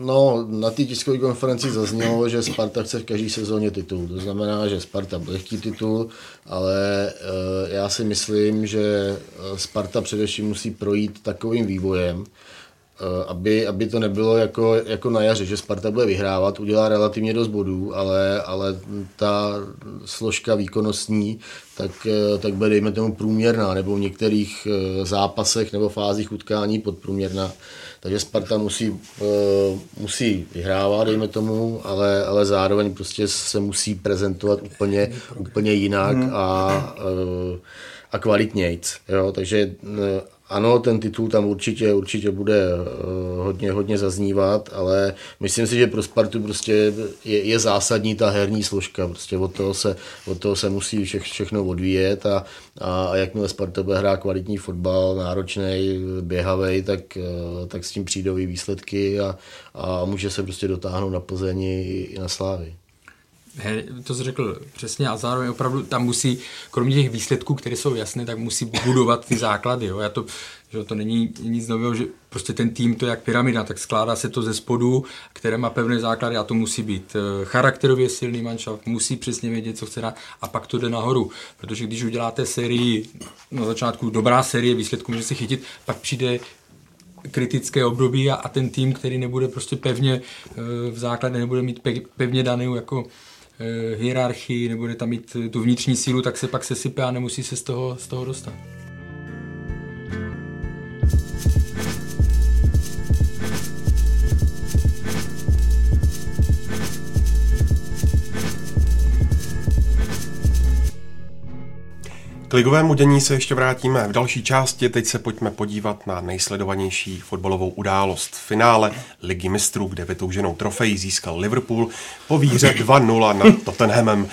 No, na té tiskové konferenci zaznělo, že Sparta chce v každé sezóně titul. To znamená, že Sparta bude chtít titul, ale e, já si myslím, že Sparta především musí projít takovým vývojem, Eh, aby, aby to nebylo jako, jako na jaře, že Sparta bude vyhrávat, udělá relativně dost bodů, ale, ale ta složka výkonnostní, tak, eh, tak bude, dejme tomu, průměrná, nebo v některých eh, zápasech nebo fázích utkání podprůměrná. Takže Sparta musí, musí vyhrávat, dejme tomu, ale, ale zároveň prostě se musí prezentovat úplně, úplně jinak a, a kvalitnějc. Jo? Takže ano, ten titul tam určitě, určitě bude uh, hodně, hodně zaznívat, ale myslím si, že pro Spartu prostě je, je zásadní ta herní složka. Prostě od toho se, od toho se musí vše, všechno odvíjet a, a, jakmile Sparta bude hrát kvalitní fotbal, náročný, běhavý, tak, uh, tak s tím přijdou i výsledky a, a může se prostě dotáhnout na Plzeň i na Slávy. He, to jsi řekl přesně a zároveň opravdu tam musí, kromě těch výsledků, které jsou jasné, tak musí budovat ty základy. Jo. Já to, že to není nic nového, že prostě ten tým to je jak pyramida, tak skládá se to ze spodu, které má pevné základy a to musí být eh, charakterově silný manšaft, musí přesně vědět, co chce dát a pak to jde nahoru. Protože když uděláte sérii, na začátku dobrá série výsledků může se chytit, pak přijde kritické období a, a ten tým, který nebude prostě pevně eh, v základě, nebude mít pevně danou jako hierarchii, nebude tam mít tu vnitřní sílu, tak se pak sesype a nemusí se z toho, z toho dostat. K ligovému dění se ještě vrátíme v další části. Teď se pojďme podívat na nejsledovanější fotbalovou událost. V finále Ligy mistrů, kde vytouženou trofeji získal Liverpool po výhře 2-0 nad Tottenhamem.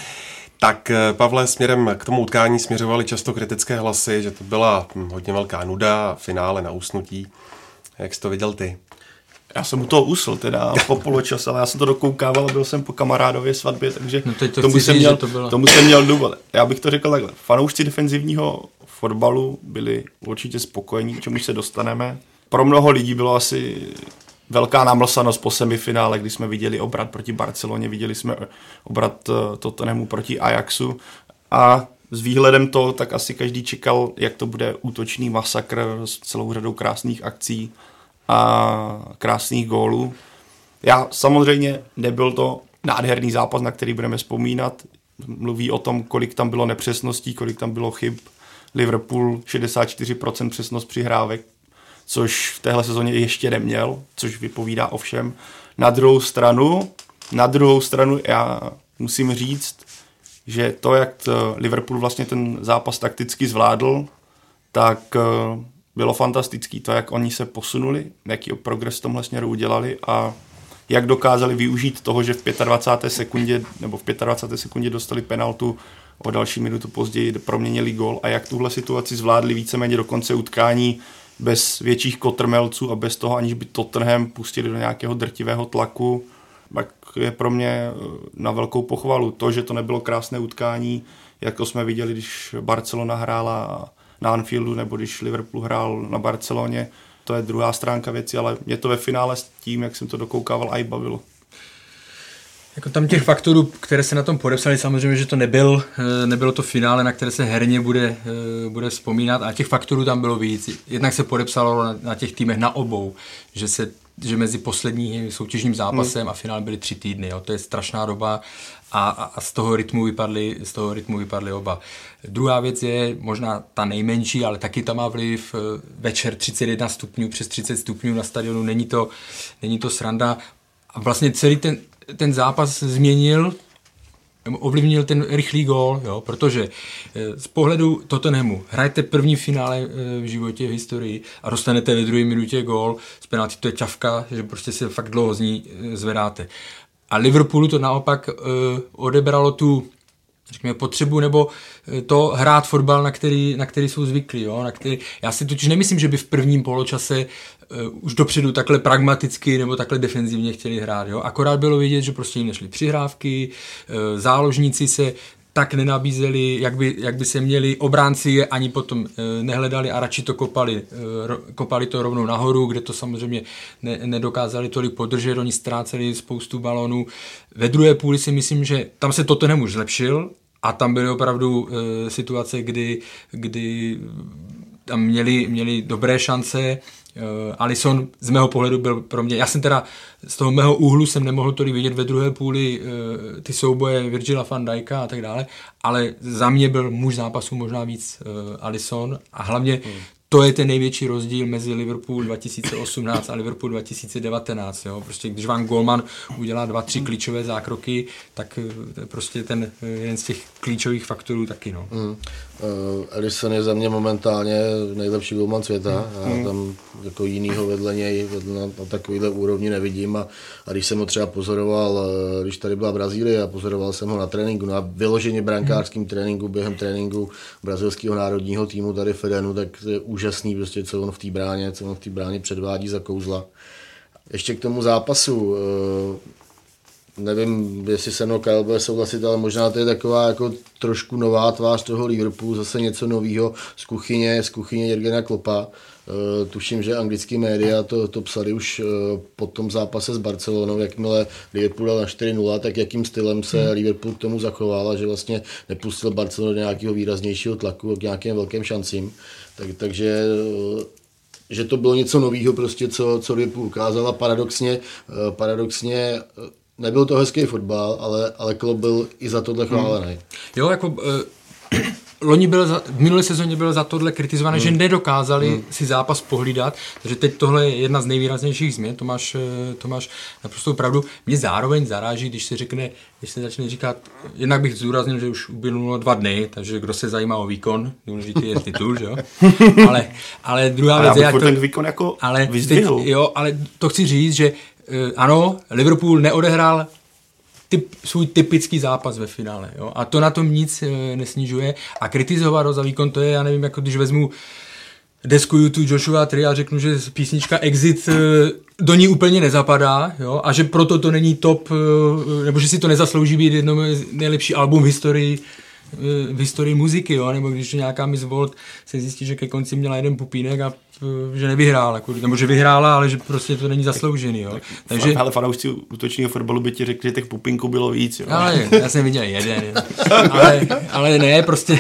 Tak eh, Pavle, směrem k tomu utkání směřovaly často kritické hlasy, že to byla hm, hodně velká nuda, finále na usnutí. Jak jsi to viděl ty? Já jsem u toho usl teda po poločas, ale já jsem to dokoukával, byl jsem po kamarádově svatbě, takže no to tomu, jsem říct, měl, to bylo. tomu jsem měl důvod. Já bych to řekl takhle. Fanoušci defenzivního fotbalu byli určitě spokojení, k čemu se dostaneme. Pro mnoho lidí bylo asi velká námlsanost po semifinále, kdy jsme viděli obrat proti Barceloně, viděli jsme obrat eh, Tottenhamu proti Ajaxu a s výhledem to, tak asi každý čekal, jak to bude útočný masakr s celou řadou krásných akcí a krásných gólů. Já samozřejmě nebyl to nádherný zápas, na který budeme vzpomínat. Mluví o tom, kolik tam bylo nepřesností, kolik tam bylo chyb. Liverpool 64% přesnost přihrávek, což v téhle sezóně ještě neměl, což vypovídá o všem. Na druhou stranu, na druhou stranu já musím říct, že to, jak Liverpool vlastně ten zápas takticky zvládl, tak bylo fantastický. To, jak oni se posunuli, jaký progres v tomhle směru udělali a jak dokázali využít toho, že v 25. sekundě nebo v 25. sekundě dostali penaltu o další minutu později proměnili gol a jak tuhle situaci zvládli víceméně do konce utkání bez větších kotrmelců a bez toho, aniž by Tottenham pustili do nějakého drtivého tlaku, tak je pro mě eh, na velkou pochvalu. To, že to nebylo krásné utkání, jako jsme viděli, když Barcelona hrála na Anfieldu, nebo když Liverpool hrál na Barceloně, to je druhá stránka věci, ale mě to ve finále s tím, jak jsem to dokoukával, i bavilo. Jako tam těch faktorů, které se na tom podepsali, samozřejmě, že to nebyl, eh, nebylo to finále, na které se herně bude, eh, bude vzpomínat a těch faktorů tam bylo víc. Jednak se podepsalo na, na těch týmech na obou, že se že mezi posledním soutěžním zápasem hmm. a finálem byly tři týdny. Jo. To je strašná doba a, a, a z toho rytmu vypadly, z toho rytmu vypadly oba. Druhá věc je možná ta nejmenší, ale taky tam má vliv eh, večer 31 stupňů, přes 30 stupňů na stadionu, není to, není to sranda. A vlastně celý ten, ten zápas změnil ovlivnil ten rychlý gól, jo, protože eh, z pohledu Tottenhamu hrajete první finále eh, v životě, v historii a dostanete ve druhé minutě gól z penalty, to je čavka, že prostě se fakt dlouho z ní zvedáte. A Liverpoolu to naopak odebralo tu řekněme, potřebu nebo to hrát fotbal, na který, na který jsou zvyklí. Jo? Na který, já si totiž nemyslím, že by v prvním poločase už dopředu takhle pragmaticky nebo takhle defenzivně chtěli hrát. Jo? Akorát bylo vidět, že prostě jim nešly přihrávky, uh, záložníci se tak nenabízeli, jak by, jak by se měli, obránci je ani potom e, nehledali a radši to kopali, e, kopali to rovnou nahoru, kde to samozřejmě ne, nedokázali tolik podržet, oni ztráceli spoustu balonů. Ve druhé půli si myslím, že tam se Tottenham už zlepšil a tam byly opravdu e, situace, kdy, kdy tam měli, měli dobré šance, Alison z mého pohledu byl pro mě, já jsem teda z toho mého úhlu jsem nemohl tolik vidět ve druhé půli uh, ty souboje Virgila van Dijka a tak dále, ale za mě byl muž zápasu možná víc uh, Alison a hlavně hmm to je ten největší rozdíl mezi Liverpool 2018 a Liverpool 2019. Jo? Prostě když vám Golman udělá dva, tři klíčové zákroky, tak eh, prostě ten eh, jeden z těch klíčových faktorů taky. No. Mm. Uh, Ellison je za mě momentálně nejlepší golman světa. Mm. Já tam jako jinýho vedle něj vedle na, na takovýhle úrovni nevidím. A, a když jsem ho třeba pozoroval, když tady byla Brazílie a pozoroval jsem ho na tréninku, na vyloženě brankářském mm. tréninku, během tréninku brazilského národního týmu tady Fedenu, tak je úžasný, prostě, co on v té bráně, co on v té bráně předvádí za kouzla. Ještě k tomu zápasu, eh, nevím, jestli se mnou Kyle bude souhlasit, ale možná to je taková jako trošku nová tvář toho Liverpoolu, zase něco nového z kuchyně, z kuchyně Jirgena Klopa. Uh, tuším, že anglický média to, to psali už uh, po tom zápase s Barcelonou, jakmile Liverpool dal na 4-0, tak jakým stylem se hmm. Liverpool k tomu zachoval a že vlastně nepustil Barcelonu do nějakého výraznějšího tlaku k nějakým velkým šancím. Tak, takže že to bylo něco nového, prostě, co, co Liverpool ukázala. Paradoxně, eh, paradoxně eh, nebyl to hezký fotbal, ale, ale Klopp byl i za tohle chválený. Hmm. Jo, jako uh loni byl za, v minulé sezóně byl za tohle kritizovaný, hmm. že nedokázali hmm. si zápas pohlídat, takže teď tohle je jedna z nejvýraznějších změn, to máš, eh, to máš naprosto pravdu. Mě zároveň zaráží, když se řekne, když se začne říkat, jednak bych zdůraznil, že už uběhnulo dva dny, takže kdo se zajímá o výkon, důležitý je titul, že jo? Ale, ale druhá věc je, to, ten výkon jako ale teď, jo, ale to chci říct, že uh, ano, Liverpool neodehrál typ, svůj typický zápas ve finále. Jo? A to na tom nic e, nesnižuje. A kritizovat ho za výkon, to je, já nevím, jako když vezmu desku YouTube Joshua Tree a řeknu, že písnička Exit e, do ní úplně nezapadá jo? a že proto to není top, e, nebo že si to nezaslouží být jedno nejlepší album v historii v historii muziky, jo? nebo když nějaká Miss Volt se zjistí, že ke konci měla jeden pupínek a Eh, že nevyhrál, jako, nebo že vyhrála, ale že prostě to není zasloužený. Jo. Tak, Takže, ale fanoušci útočního fotbalu by ti řekli, že těch pupinků bylo víc. Jo. Ale, já jsem viděl jeden. ale, ale ne, prostě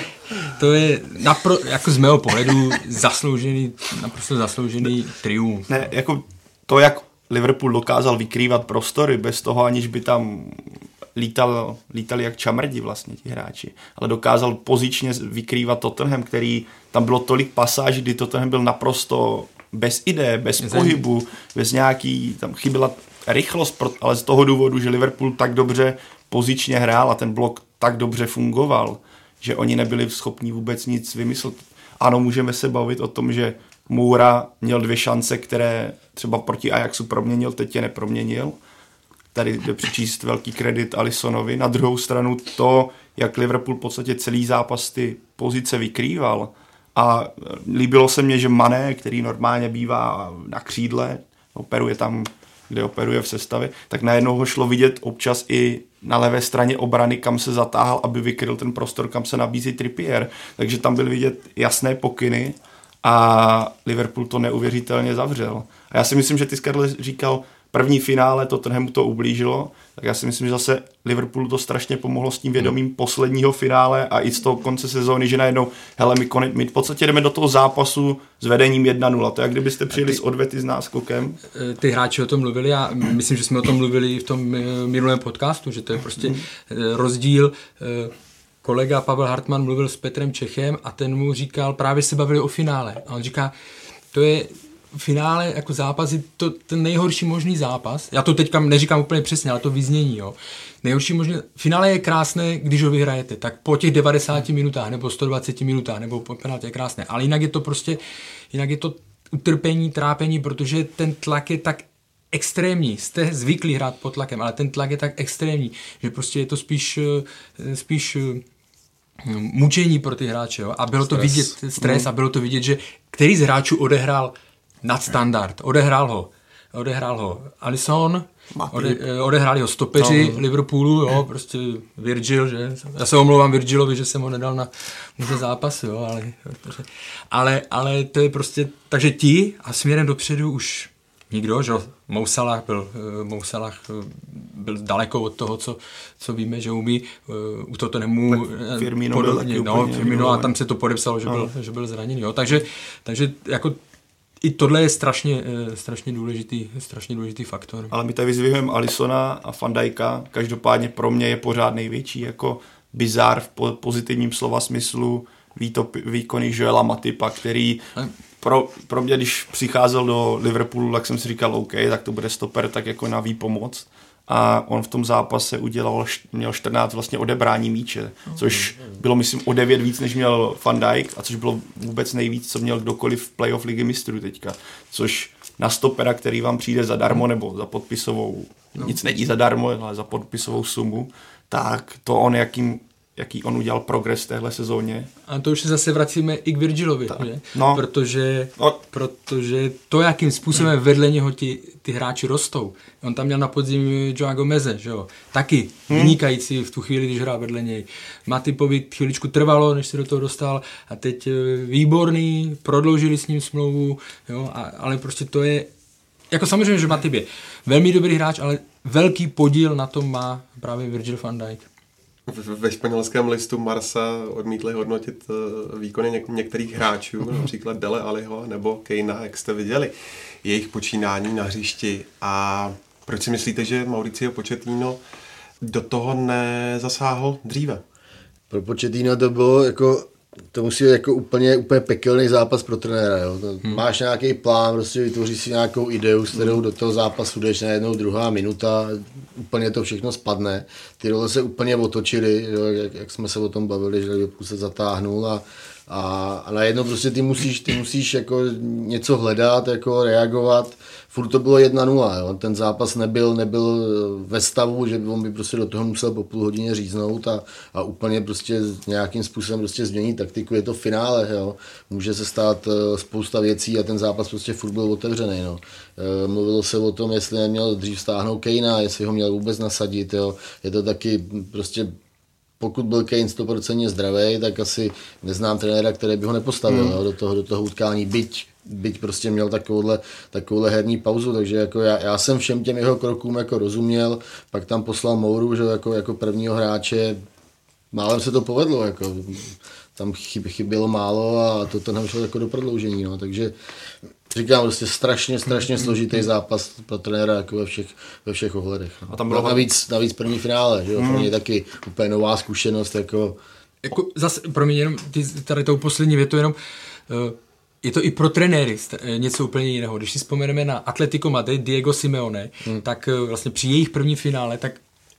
to je napro, jako z mého pohledu zasloužený, naprosto zasloužený triumf. Ne, jako to, jak Liverpool dokázal vykrývat prostory bez toho, aniž by tam lítal, lítali jak čamrdi vlastně ti hráči, ale dokázal pozičně vykrývat Tottenham, který tam bylo tolik pasáží, kdy Tottenham byl naprosto bez ideje, bez Zajímavé. pohybu, bez nějaký, tam chyběla rychlost, ale z toho důvodu, že Liverpool tak dobře pozičně hrál a ten blok tak dobře fungoval, že oni nebyli schopni vůbec nic vymyslet. Ano, můžeme se bavit o tom, že Moura měl dvě šance, které třeba proti Ajaxu proměnil, teď je neproměnil, tady jde přičíst velký kredit Alisonovi. Na druhou stranu to, jak Liverpool v podstatě celý zápas ty pozice vykrýval a líbilo se mně, že Mané, který normálně bývá na křídle, operuje tam, kde operuje v sestavě, tak najednou ho šlo vidět občas i na levé straně obrany, kam se zatáhl, aby vykryl ten prostor, kam se nabízí Trippier. Takže tam byl vidět jasné pokyny a Liverpool to neuvěřitelně zavřel. A já si myslím, že ty říkal, první finále Tottenhamu to ublížilo, tak já si myslím, že zase Liverpoolu to strašně pomohlo s tím vědomím hmm. posledního finále a i z toho konce sezóny, že najednou, hele, my, konec, my v podstatě jdeme do toho zápasu s vedením 1-0. To je, jak kdybyste přijeli ty, s odvety s náskokem. Eh, ty hráči o tom mluvili a myslím, že jsme o tom mluvili v tom eh, minulém podcastu, že to je prostě hmm. rozdíl kolega Pavel Hartmann mluvil s Petrem Čechem a ten mu říkal, právě se bavili o finále. A on říká, to je finále jako zápasy, to ten nejhorší možný zápas. Já to teďka neříkám úplně přesně, ale to vyznění, jo. Nejhorší možný, finále je krásné, když ho vyhrajete, tak po těch 90 minutách nebo 120 minutách nebo po penaltě je krásné, ale jinak je to prostě, jinak je to utrpení, trápení, protože ten tlak je tak extrémní. Jste zvyklí hrát pod tlakem, ale ten tlak je tak extrémní, že prostě je to spíš, eh, spíš eh, mučení pro ty hráče. Jo? A bylo stres. to vidět, stres, mm. a bylo to vidět, že který z hráčů odehrál nadstandard. Odehrál ho. Odehrál ho Alisson, ode, eh, odehráli ho stopeři no. Liverpoolu, jo, prostě Virgil, že? Já se omlouvám Virgilovi, že jsem ho nedal na může zápas, jo, ale, ale, ale to je prostě, takže ti a směrem dopředu už nikdo, že Mousalah byl, eh, Mousalah eh, byl daleko od toho, co, co víme, že umí. U toho to nemů Firmino podobně, no, Firmino a tam se to podepsalo, že, byl, že byl zraněný. Jo. Takže, takže jako i tohle je strašně, eh, strašně, důležitý, strašně důležitý faktor. Ale my tady vyzvihujeme Alisona a Fandajka. Každopádně pro mě je pořád největší jako bizar v pozitivním slova smyslu výtop, výkony Joela Matipa, který pro, pro mě, když přicházel do Liverpoolu, tak jsem si říkal, OK, tak to bude stoper tak jako na výpomoc a on v tom zápase udělal, měl 14 vlastně odebrání míče, což bylo myslím o 9 víc, než měl Van Dijk a což bylo vůbec nejvíc, co měl kdokoliv v playoff ligy mistrů teďka, což na stopera, který vám přijde zadarmo nebo za podpisovou, no. nic není zadarmo, ale za podpisovou sumu, tak to on jakým jaký on udělal progres v téhle sezóně. A to už se zase vracíme i k Virgilovi, že? No. Protože, no. protože to, jakým způsobem vedle něho ti, ty hráči rostou. On tam měl na podzim Joa Gomeze, že jo? Taky hmm. vynikající v tu chvíli, když hrál vedle něj. Matipovi chvíličku trvalo, než se do toho dostal a teď eh, výborný, prodloužili s ním smlouvu, jo? A, ale prostě to je, jako samozřejmě, že Matip je velmi dobrý hráč, ale velký podíl na tom má právě Virgil van Dijk ve španělském listu Marsa odmítli hodnotit eh, výkony něk- některých hráčů, například Dele Aliho nebo Kejna, jak jste viděli, jejich počínání na hřišti. A proč si myslíte, že Mauricio Pochettino do toho nezasáhl dříve? Pro Pochettino to bylo jako to musí být jako úplně, úplně pekelný zápas pro trenéra. Jo. Hmm. Máš nějaký plán, prostě vytvoříš si nějakou ideu, s kterou hmm. do toho zápasu jdeš na jednou druhá minuta, úplně to všechno spadne. Ty role se úplně otočily, jo, jak, jak, jsme se o tom bavili, že Liverpool se zatáhnul a, a, a najednou prostě ty musíš, ty musíš jako něco hledat, jako reagovat furt to bylo 1-0, jo. ten zápas nebyl, nebyl ve stavu, že on by prostě do toho musel po půl hodině říznout a, a úplně prostě nějakým způsobem prostě změnit taktiku, je to finále, jo. může se stát eh, spousta věcí a ten zápas prostě furt byl otevřený. No. Eh, mluvilo se o tom, jestli neměl dřív stáhnout Kejna, jestli ho měl vůbec nasadit, jo. je to taky prostě pokud byl Kane 100% zdravý, tak asi neznám trenéra, který by ho nepostavil mm. jo, do, toho, do toho utkání, byť byť prostě měl takovouhle, takovouhle herní pauzu, takže jako já, já, jsem všem těm jeho krokům jako rozuměl, pak tam poslal Mouru, že jako, jako prvního hráče, málem se to povedlo, jako tam chyb, chybělo málo a to to nešlo jako do prodloužení, no, takže říkám, prostě strašně, strašně složitý zápas pro trenéra jako ve všech, ve všech ohledech. No. A tam bylo navíc, navíc první finále, že jo, hmm. pro něj taky úplně nová zkušenost, jako jako zase, pro mě jenom ty, tady tou poslední větu jenom, uh, je to i pro trenéry eh, něco úplně jiného. Když si vzpomeneme na Atletico Madrid, Diego Simeone, hmm. tak eh, vlastně při jejich první finále, tak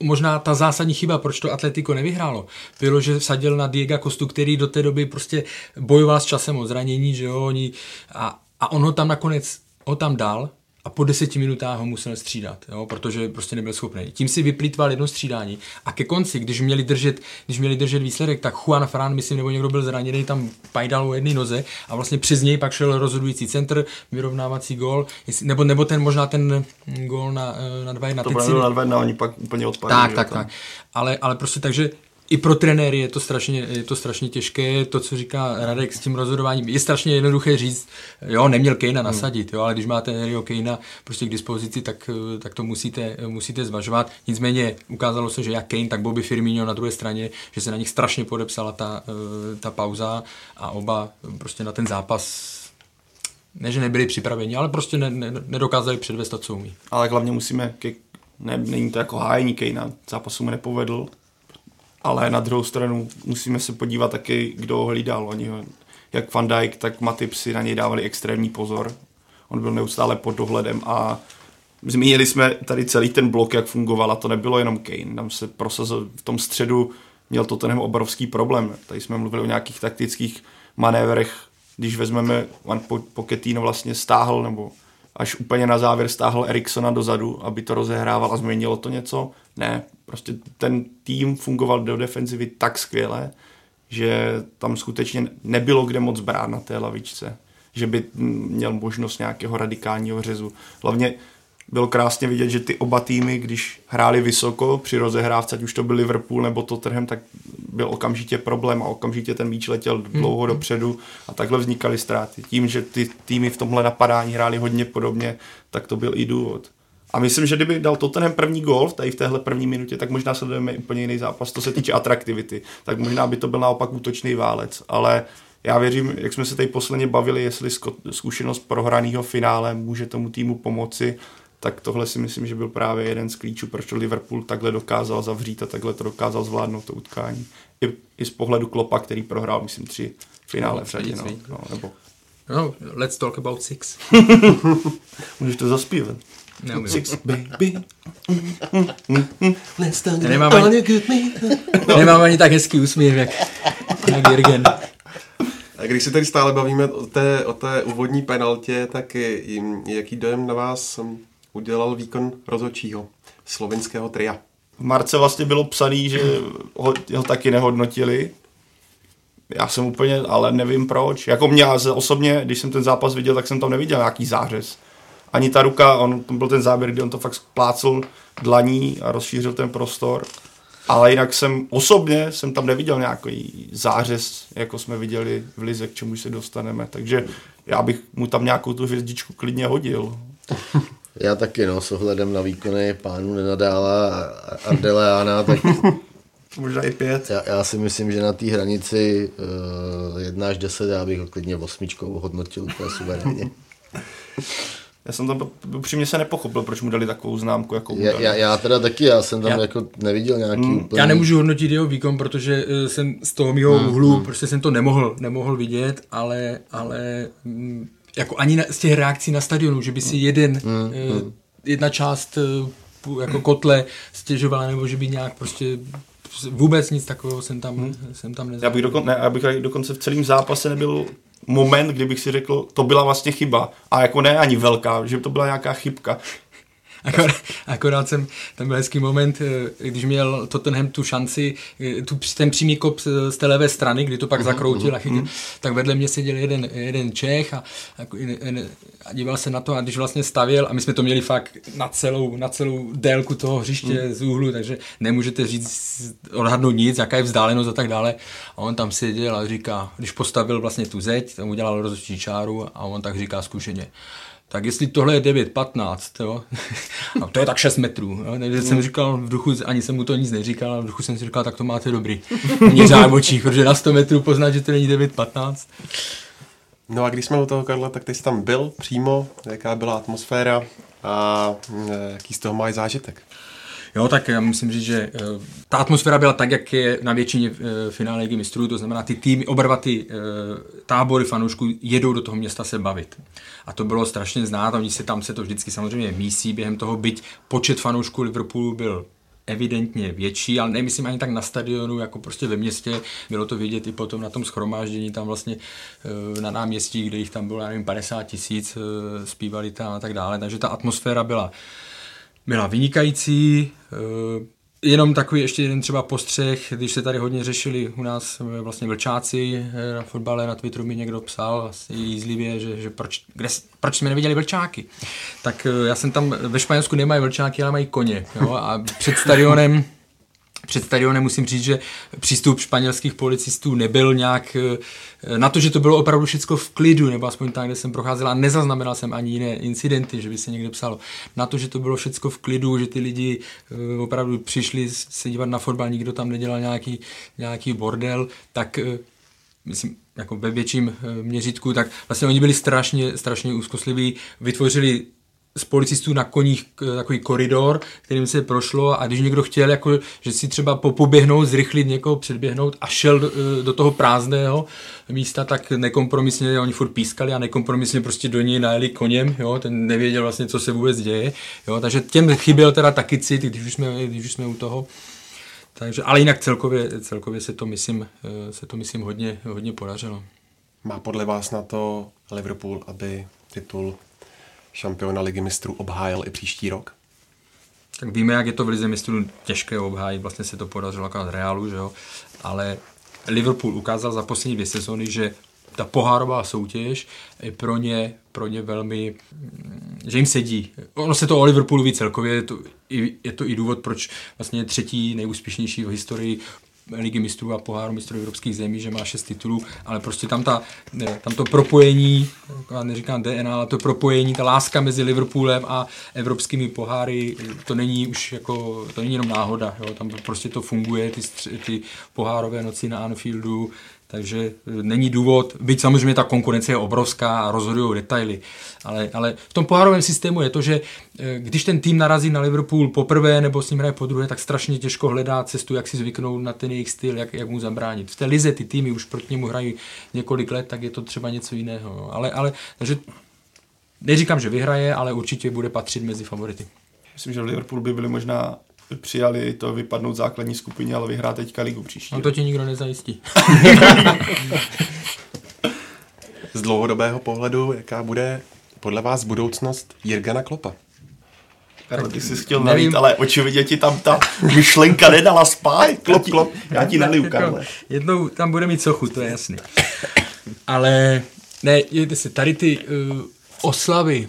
možná ta zásadní chyba, proč to Atletico nevyhrálo, bylo, že vsadil na Diego Kostu, který do té doby prostě bojoval s časem o zranění, že jo, oni, a, a on ho tam nakonec, ho tam dal a po deseti minutách ho musel střídat, jo, protože prostě nebyl schopný. Tím si vyplýtval jedno střídání a ke konci, když měli držet, když měli držet výsledek, tak Juan Fran, myslím, nebo někdo byl zraněný, tam pajdal o jedné noze a vlastně přes něj pak šel rozhodující centr, vyrovnávací gól, nebo, nebo ten možná ten gól na, na dva na To bylo na dva na oni pak úplně odpadli. Tak, tak, tak. Ale, ale prostě takže i pro trenéry je to, strašně, je to strašně těžké, to, co říká Radek s tím rozhodováním, je strašně jednoduché říct, jo, neměl Kejna hmm. nasadit, jo, ale když máte Harryho Kejna prostě k dispozici, tak, tak to musíte, musíte zvažovat. Nicméně ukázalo se, že jak Kane, tak Bobby Firmino na druhé straně, že se na nich strašně podepsala ta, ta pauza a oba prostě na ten zápas ne, že nebyli připraveni, ale prostě ne, ne, nedokázali předvést to, co umí. Ale hlavně musíme, ke, ne, není to jako hájení Kejna, zápasu mu nepovedl, ale na druhou stranu musíme se podívat taky, kdo ho hlídal. Oni ho, jak Van Dijk, tak Matip si na něj dávali extrémní pozor. On byl neustále pod dohledem a zmínili jsme tady celý ten blok, jak fungoval a to nebylo jenom Kane. Tam se prosazil v tom středu, měl to ten obrovský problém. Tady jsme mluvili o nějakých taktických manévrech, když vezmeme, Van Pochettino vlastně stáhl, nebo až úplně na závěr stáhl Eriksona dozadu, aby to rozehrával a změnilo to něco. Ne, prostě ten tým fungoval do defenzivy tak skvěle, že tam skutečně nebylo kde moc brát na té lavičce, že by měl možnost nějakého radikálního řezu. Hlavně bylo krásně vidět, že ty oba týmy, když hráli vysoko při rozehrávce, ať už to byl Liverpool nebo Tottenham, tak byl okamžitě problém a okamžitě ten míč letěl dlouho hmm. dopředu a takhle vznikaly ztráty. Tím, že ty týmy v tomhle napadání hráli hodně podobně, tak to byl i důvod. A myslím, že kdyby dal Tottenham první gol tady v téhle první minutě, tak možná sledujeme úplně jiný zápas, to se týče atraktivity. Tak možná by to byl naopak útočný válec, ale já věřím, jak jsme se tady posledně bavili, jestli zkušenost prohraného finále může tomu týmu pomoci, tak tohle si myslím, že byl právě jeden z klíčů, proč Liverpool takhle dokázal zavřít a takhle to dokázal zvládnout to utkání. I, i z pohledu Klopa, který prohrál, myslím, tři finále v řadě. No, no, nebo... no, let's talk about six. Můžeš to zaspívat. Neumím. Six, baby. Let's talk nemám ani, nemám ani tak hezký úsměv, jak, jak Jürgen. A když se tady stále bavíme o té, o té úvodní penaltě, tak jaký dojem na vás udělal výkon rozhodčího slovinského tria. V Marce vlastně bylo psaný, že ho, ho taky nehodnotili. Já jsem úplně, ale nevím proč. Jako mě osobně, když jsem ten zápas viděl, tak jsem tam neviděl nějaký zářez. Ani ta ruka, on, to byl ten záběr, kdy on to fakt plácl dlaní a rozšířil ten prostor. Ale jinak jsem osobně jsem tam neviděl nějaký zářez, jako jsme viděli v Lize, k čemu se dostaneme. Takže já bych mu tam nějakou tu hvězdičku klidně hodil. Já taky, no, s ohledem na výkony pánů Nenadála a Ardeleána, tak Možná i pět. Já, já si myslím, že na té hranici uh, 1 až 10 já bych ho klidně osmičkou hodnotil úplně suverénně. Já jsem tam upřímně se nepochopil, proč mu dali takovou známku, jako já, já, já, teda taky, já jsem tam já, jako neviděl nějaký mm, úplně... Já nemůžu hodnotit jeho výkon, protože uh, jsem z toho mého mm, úhlu, mm. prostě jsem to nemohl, nemohl vidět, ale, ale mm, jako ani na, z těch reakcí na stadionu, že by si jeden, mm, uh, jedna část uh, jako kotle stěžovala, nebo že by nějak prostě vůbec nic takového jsem tam, hmm. jsem tam nezažil. Já bych, dokon, ne, já bych dokonce v celém zápase nebyl moment, kdybych si řekl, to byla vlastně chyba. A jako ne ani velká, že to byla nějaká chybka. Akorát, akorát jsem, tam byl hezký moment, eh, když měl Tottenham tu šanci, eh, tu, ten přímý kop z té levé strany, kdy to pak uh-huh, zakroutil uh-huh, a chytil, uh-huh. tak vedle mě seděl jeden, jeden Čech a, a díval se na to a když vlastně stavěl a my jsme to měli fakt na celou, na celou délku toho hřiště uh-huh. z úhlu, takže nemůžete říct, odhadnout nic, jaká je vzdálenost a tak dále. A on tam seděl a říká, když postavil vlastně tu zeď, tam udělal rozhodčí čáru a on tak říká zkušeně tak jestli tohle je 9,15, jo, a to je tak 6 metrů, jo, takže jsem říkal v duchu, ani jsem mu to nic neříkal, ale v duchu jsem si říkal, tak to máte dobrý. Mě řád očích, protože na 100 metrů poznat, že to není 9,15. No a když jsme u toho, Karla, tak ty jsi tam byl přímo, jaká byla atmosféra a e, jaký z toho máš zážitek? Jo, tak já musím říct, že uh, ta atmosféra byla tak, jak je na většině uh, finále ligy mistrů, to znamená, ty týmy, oba dva ty tábory fanoušků jedou do toho města se bavit. A to bylo strašně znát, oni se tam se to vždycky samozřejmě mísí během toho, byť počet fanoušků Liverpoolu byl evidentně větší, ale nemyslím ani tak na stadionu, jako prostě ve městě. Bylo to vidět i potom na tom schromáždění tam vlastně na náměstí, kde jich tam bylo, já nevím, 50 tisíc, zpívali tam a tak dále. Takže ta atmosféra byla byla vynikající. Eh, jenom takový ještě jeden třeba postřeh, když se tady hodně řešili u nás eh, vlastně vlčáci eh, na fotbale, na Twitteru mi někdo psal asi jízlivě, že, že proč, kde, proč jsme neviděli vlčáky. Tak já jsem tam, ve Španělsku nemají vlčáky, ale mají koně. Jo? A před stadionem před stadionem musím říct, že přístup španělských policistů nebyl nějak eh, na to, že to bylo opravdu všechno v klidu, nebo aspoň tam, kde jsem procházel a nezaznamenal jsem ani jiné incidenty, že by se někde psalo. Na to, že to bylo všechno v klidu, že ty lidi eh, opravdu přišli se dívat na fotbal, nikdo tam nedělal nějaký, nějaký bordel, tak eh, myslím, jako ve větším měřítku, tak vlastně oni byli strašně, strašně úzkostliví, vytvořili z policistů na koních takový koridor, kterým se prošlo a když někdo chtěl, jako, že si třeba poběhnout, zrychlit někoho, předběhnout a šel do, do toho prázdného místa, tak nekompromisně, oni furt pískali a nekompromisně prostě do něj najeli koněm, jo, ten nevěděl vlastně, co se vůbec děje, jo, takže těm chyběl teda taky cit, když už jsme, když už jsme u toho. Takže, ale jinak celkově, celkově se to myslím, se to myslím hodně, hodně podařilo. Má podle vás na to Liverpool, aby titul šampiona ligy mistrů obhájil i příští rok? Tak víme, jak je to v lize mistrů těžké obhájit, vlastně se to podařilo akorát Realu, že jo? ale Liverpool ukázal za poslední dvě sezóny, že ta pohárová soutěž je pro ně, pro ně velmi, že jim sedí. Ono se to o Liverpoolu ví celkově, je to, je to i důvod, proč vlastně třetí nejúspěšnější v historii ligy mistrů a poháru mistrů evropských zemí, že má šest titulů, ale prostě tam, ta, tam to propojení, já neříkám DNA, ale to propojení, ta láska mezi Liverpoolem a evropskými poháry, to není už jako, to není jenom náhoda, jo? tam prostě to funguje, ty, ty pohárové noci na Anfieldu, takže není důvod, byť samozřejmě ta konkurence je obrovská a rozhodují detaily, ale, ale v tom pohárovém systému je to, že e, když ten tým narazí na Liverpool poprvé nebo s ním hraje po druhé, tak strašně těžko hledá cestu, jak si zvyknout na ten jejich styl, jak, jak mu zabránit. V té lize ty týmy už proti němu hrají několik let, tak je to třeba něco jiného. Ale, ale takže neříkám, že vyhraje, ale určitě bude patřit mezi favority. Myslím, že Liverpool by byli možná přijali to vypadnout základní skupině, ale vyhrá teďka ligu příští. No to ti nikdo nezajistí. Z dlouhodobého pohledu, jaká bude podle vás budoucnost Jirgana Klopa? Karel, ty jsi chtěl nalít, ale očividně ti tam ta myšlenka nedala spát. Klop, klop, já ti naliju, Karle. Jednou tam bude mít sochu, to je jasný. Ale ne, jděte se, tady ty uh, oslavy,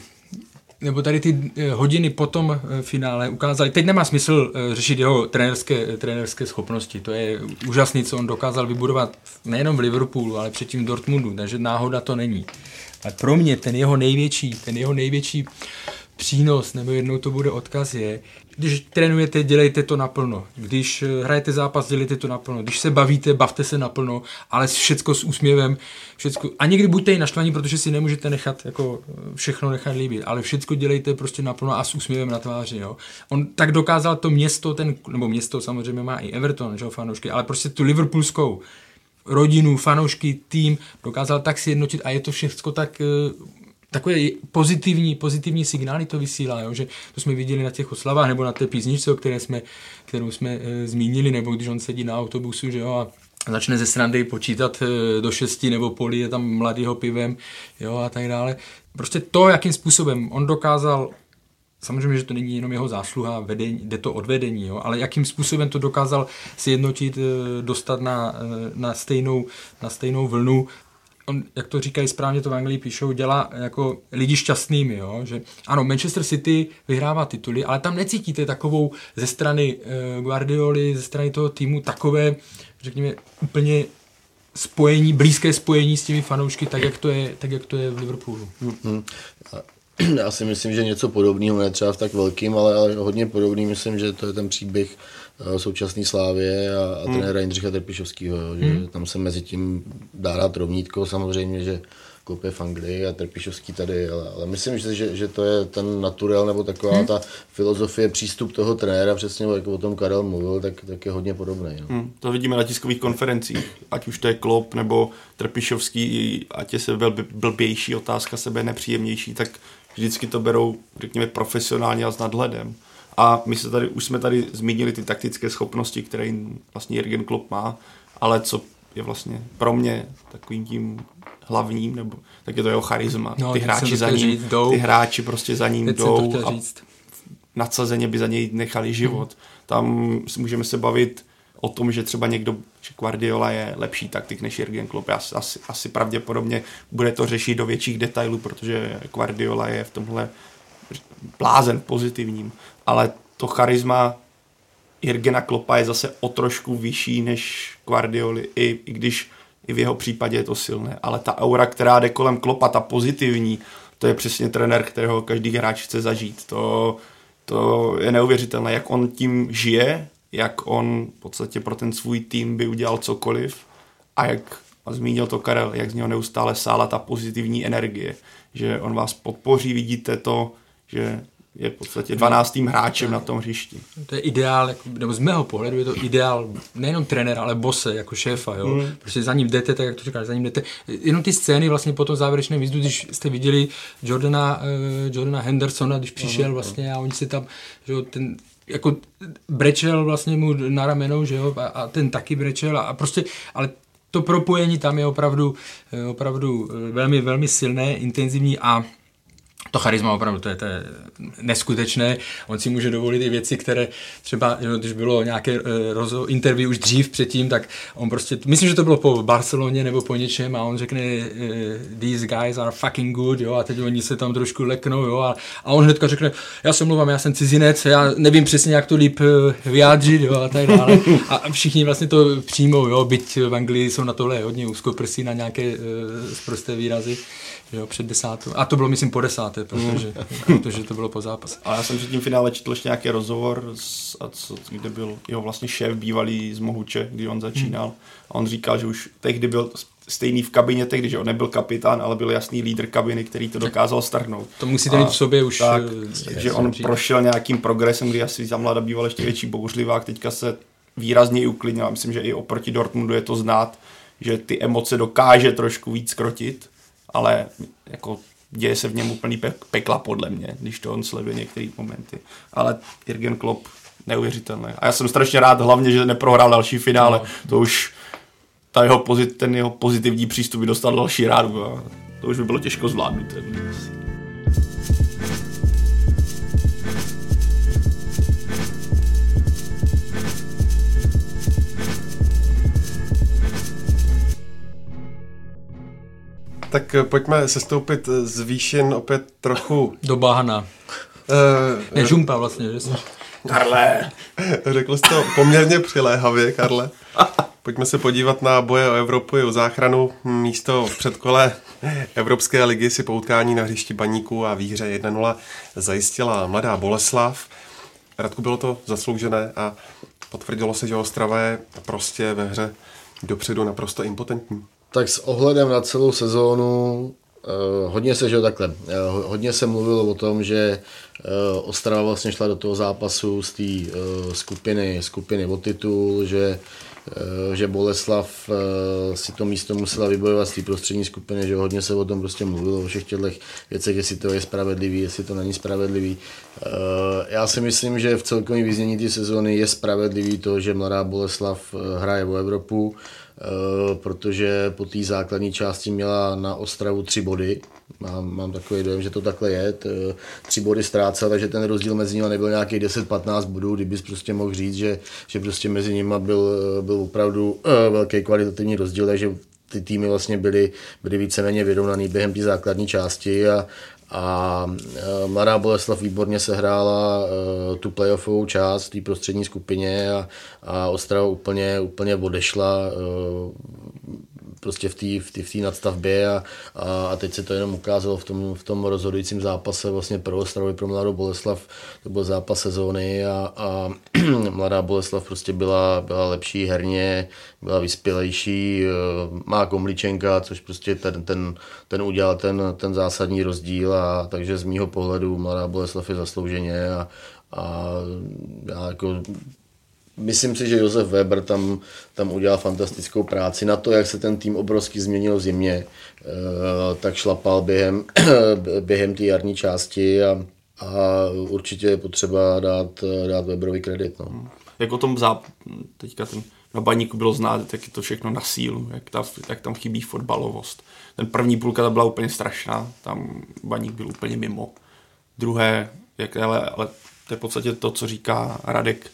nebo tady ty eh, hodiny po tom eh, finále ukázaly, teď nemá smysl eh, řešit jeho trenérské, trenérské schopnosti, to je úžasný, co on dokázal vybudovat nejenom v Liverpoolu, ale předtím v Dortmundu, takže náhoda to není. Ale pro mě ten jeho největší, ten jeho největší přínos, nebo jednou to bude odkaz je, když trénujete, dělejte to naplno. Když eh, hrajete zápas, dělejte to naplno. Když se bavíte, bavte se naplno, ale všecko s úsměvem. Všecko. A někdy buďte i naštvaní, protože si nemůžete nechat jako eh, všechno nechat líbit, ale všecko dělejte prostě naplno a s úsměvem na tváři. Jo. On tak dokázal to město, ten, nebo město samozřejmě má i Everton, že fanoušky, ale prostě tu liverpoolskou rodinu, fanoušky, tým dokázal tak si jednotit a je to všechno tak eh, takové pozitivní, pozitivní signály to vysílá, jo? že to jsme viděli na těch oslavách nebo na té písničce, o které jsme, kterou jsme e, zmínili, nebo když on sedí na autobusu, že jo, a začne ze srandy počítat e, do šesti nebo poli je tam mladýho pivem, jo, a tak dále. Prostě to, jakým způsobem on dokázal Samozřejmě, že to není jenom jeho zásluha, vedení, jde to od vedení, jo, ale jakým způsobem to dokázal sjednotit, e, dostat na, na, stejnou, na stejnou vlnu, on, jak to říkají správně, to v Anglii píšou, dělá jako lidi šťastnými, jo? že ano, Manchester City vyhrává tituly, ale tam necítíte takovou ze strany uh, Guardioli, ze strany toho týmu takové, řekněme, úplně spojení, blízké spojení s těmi fanoušky, tak jak to je, tak jak to je v Liverpoolu. Hmm. Já si myslím, že něco podobného, ne třeba v tak velkým, ale, ale hodně podobný, myslím, že to je ten příběh Eh, současné Slávě a, a hmm. trenéra Jindřicha Trpišovského, že hmm. tam se mezi tím dá dát rovnítko, samozřejmě, že kopě v Anglii a Trpišovský tady, ale, ale myslím, že, že, že to je ten naturel nebo taková hmm. ta filozofie, přístup toho trenéra, přesně jak o tom Karel mluvil, tak, tak je hodně podobný. No. Hmm, to vidíme na tiskových konferencích, ať už to je Klop nebo Trpišovský, ať je se blbější otázka, sebe nepříjemnější, tak vždycky to berou, řekněme, profesionálně a s nadhledem. A my se tady, už jsme tady zmínili ty taktické schopnosti, které vlastně Jürgen Klopp má, ale co je vlastně pro mě takovým tím hlavním, nebo tak je to jeho charisma. No, ty hráči za ním, říct, jdou. ty hráči prostě za ním Teď jdou a říct. nadsazeně by za něj nechali život. Hmm. Tam můžeme se bavit o tom, že třeba někdo, že Guardiola je lepší taktik než Jürgen Klopp. Asi, asi, asi pravděpodobně bude to řešit do větších detailů, protože Guardiola je v tomhle blázen pozitivním ale to charisma Jirgena Klopa je zase o trošku vyšší než Guardioli, i, i když i v jeho případě je to silné, ale ta aura, která jde kolem Klopa, ta pozitivní, to je přesně trenér, kterého každý hráč chce zažít. To, to je neuvěřitelné, jak on tím žije, jak on v podstatě pro ten svůj tým by udělal cokoliv a jak, a zmínil to Karel, jak z něho neustále sála ta pozitivní energie, že on vás podpoří, vidíte to, že je v podstatě 12. hráčem na tom hřišti. To je ideál, jako, nebo z mého pohledu je to ideál nejenom trenéra, ale bose, jako šéfa, jo. Mm. Prostě za ním jdete, tak jak to říkáš, za ním jdete. Jenom ty scény vlastně po tom závěrečném výzdu, když jste viděli Jordana, uh, Jordana Hendersona, když přišel mm. vlastně a oni si tam, že jo, ten jako brečel vlastně mu na ramenou, že jo, a, a ten taky brečel a, a prostě, ale to propojení tam je opravdu, opravdu velmi, velmi silné, intenzivní a to charisma opravdu, to je, to je neskutečné. On si může dovolit i věci, které třeba, když bylo nějaké uh, rozo, interview už dřív předtím, tak on prostě, myslím, že to bylo po Barceloně nebo po něčem a on řekne, uh, these guys are fucking good, jo, a teď oni se tam trošku leknou, jo, a, a on hnedka řekne, já se mluvám, já jsem cizinec, já nevím přesně, jak to líp uh, vyjádřit, jo, a tak dále. A všichni vlastně to přijmou, jo, byť v Anglii jsou na tohle hodně úzkoprsí na nějaké uh, prosté výrazy jo, před desátou. A to bylo, myslím, po desáté, protože, protože to bylo po zápase. A já jsem před tím finále četl ještě nějaký rozhovor, s, a co, kde byl jeho vlastně šéf bývalý z Mohuče, kdy on začínal. Mm. A on říkal, že už tehdy byl stejný v kabině, tehdy, že on nebyl kapitán, ale byl jasný lídr kabiny, který to dokázal strhnout. To musíte mít v sobě už. Tak, eh, že on prošel nějakým progresem, kdy asi za mladá býval ještě větší bouřlivák, teďka se výrazně uklidnil. Myslím, že i oproti Dortmundu je to znát, že ty emoce dokáže trošku víc krotit ale jako děje se v něm úplný pe- pekla podle mě, když to on sleduje některé momenty. Ale Jürgen Klopp neuvěřitelné. A já jsem strašně rád hlavně, že neprohrál další finále. No. To už ta jeho pozit, ten jeho pozitivní přístup by dostal další rádu a to už by bylo těžko zvládnout. Tak eh, pojďme sestoupit z výšin opět trochu... Do bahna. Uh, ne, žumpa vlastně, že jsi... Karle! Řekl jsi to poměrně přiléhavě, Karle. Pojďme se podívat na boje o Evropu i o záchranu. Místo v předkole Evropské ligy si poutkání na hřišti baníku a výhře 1-0 zajistila mladá Boleslav. Radku bylo to zasloužené a potvrdilo se, že Ostrava je prostě ve hře dopředu naprosto impotentní. Tak s ohledem na celou sezónu Uh, hodně se, že takhle, uh, hodně se mluvilo o tom, že uh, Ostrava vlastně šla do toho zápasu z té skupiny, skupiny o titul, že, že Boleslav si to místo musela vybojovat z té prostřední skupiny, že hodně se o tom prostě mluvilo, o všech těchto věcech, jestli to je spravedlivý, jestli to není spravedlivý. Já si myslím, že v celkovém význění té sezóny je spravedlivý to, že mladá Boleslav hraje o Evropu, Eh, protože po té základní části měla na Ostravu tři body. Mám, mám takový dojem, že to takhle je. T, tři body ztrácela, takže ten rozdíl mezi nimi nebyl nějaký 10-15 bodů, kdybys prostě mohl říct, že, že prostě mezi nimi byl, byl opravdu velký kvalitativní rozdíl, takže ty týmy vlastně byly, byly víceméně vyrovnaný během té základní části a, a e, Mladá Boleslav výborně sehrála uh, tu playoffovou část v té prostřední skupině a, a Ostrava úplně, úplně odešla uh, prostě v té v v nadstavbě a, a, a, teď se to jenom ukázalo v tom, v tom rozhodujícím zápase vlastně pro Ostravu pro Mladou Boleslav, to byl zápas sezóny a, a Mladá Boleslav prostě byla, byla lepší herně, byla vyspělejší, eh, má komličenka, což prostě ten, ten, ten udělal ten, ten zásadní rozdíl a takže z mýho pohledu Mladá Boleslav je zaslouženě a, a já jako Myslím si, že Josef Weber tam, tam udělal fantastickou práci. Na to, jak se ten tým obrovsky změnil v zimě, eh, tak šlapal během, během té jarní části a, a určitě je potřeba dát, dát Weberovi kredit. No. Jak o tom záp... teďka ten na baníku bylo znát, jak je to všechno na sílu, jak, ta, jak tam chybí fotbalovost. Ten první půlka ta byla úplně strašná, tam baník byl úplně mimo. Druhé, jak, ale, ale to je v podstatě to, co říká Radek,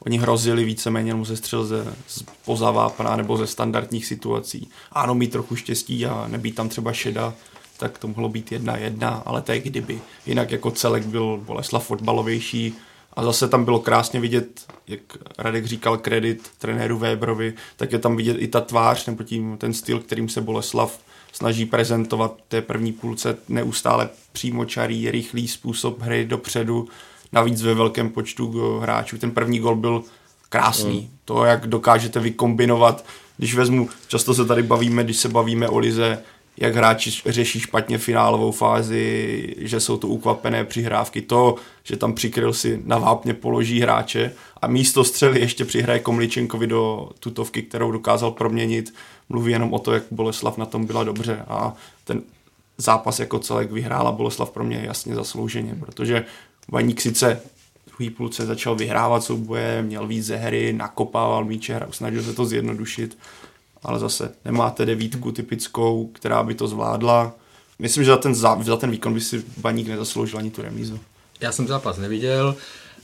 Oni hrozili víceméně jenom ze střel ze, z pozavápna nebo ze standardních situací. Ano, mít trochu štěstí a nebýt tam třeba šeda, tak to mohlo být jedna jedna, ale to je kdyby. Jinak jako celek byl Boleslav fotbalovější A zase tam bylo krásně vidět, jak Radek říkal, kredit trenéru Weberovi, tak je tam vidět i ta tvář, nebo tím ten styl, kterým se Boleslav snaží prezentovat té první půlce neustále přímočarý, rychlý způsob hry dopředu, navíc ve velkém počtu hráčů. Ten první gol byl krásný. Mm. To, jak dokážete vykombinovat, když vezmu, často se tady bavíme, když se bavíme o Lize, jak hráči řeší špatně finálovou fázi, že jsou to ukvapené přihrávky, to, že tam přikryl si na vápně položí hráče a místo střely ještě přihraje Komličenkovi do tutovky, kterou dokázal proměnit, mluví jenom o to, jak Boleslav na tom byla dobře a ten zápas jako celek vyhrála Boleslav pro mě jasně zaslouženě, protože Vaník sice druhý půlce začal vyhrávat souboje, měl víc ze hry, nakopával míče, snažil se to zjednodušit, ale zase nemáte devítku typickou, která by to zvládla. Myslím, že za ten, za ten výkon by si Baník nezasloužil ani tu remízu. Já jsem zápas neviděl,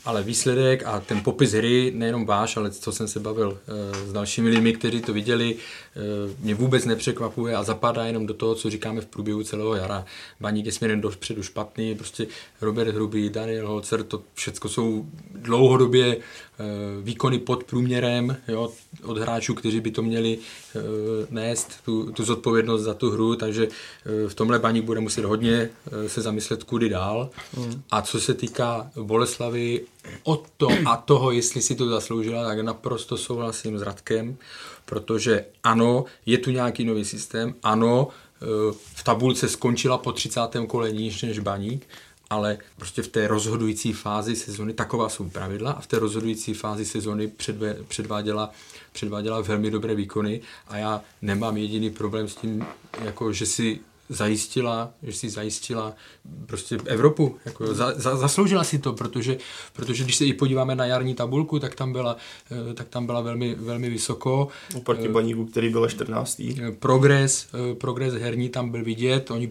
ale výsledek a ten popis hry, nejenom váš, ale co jsem se bavil e, s dalšími lidmi, kteří to viděli, e, mě vůbec nepřekvapuje a zapadá jenom do toho, co říkáme v průběhu celého jara. Baník je směrem dopředu špatný, prostě Robert Hrubý, Daniel Holzer, to všechno jsou dlouhodobě e, výkony pod průměrem jo, od hráčů, kteří by to měli e, nést, tu, tu zodpovědnost za tu hru, takže e, v tomhle Baník bude muset hodně se zamyslet, kudy dál. Mm. A co se týká Boleslavy, o to a toho, jestli si to zasloužila, tak naprosto souhlasím s Radkem, protože ano, je tu nějaký nový systém, ano, v tabulce skončila po 30. kole níž než Baník, ale prostě v té rozhodující fázi sezony, taková jsou pravidla, a v té rozhodující fázi sezony předváděla, předváděla velmi dobré výkony a já nemám jediný problém s tím, jako že si zajistila, že si zajistila prostě Evropu. Jako za, za, zasloužila si to, protože, protože když se i podíváme na jarní tabulku, tak tam byla, eh, tak tam byla velmi, velmi vysoko. Oproti Baníku, který byl 14. Eh, progres, eh, progres herní tam byl vidět. Oni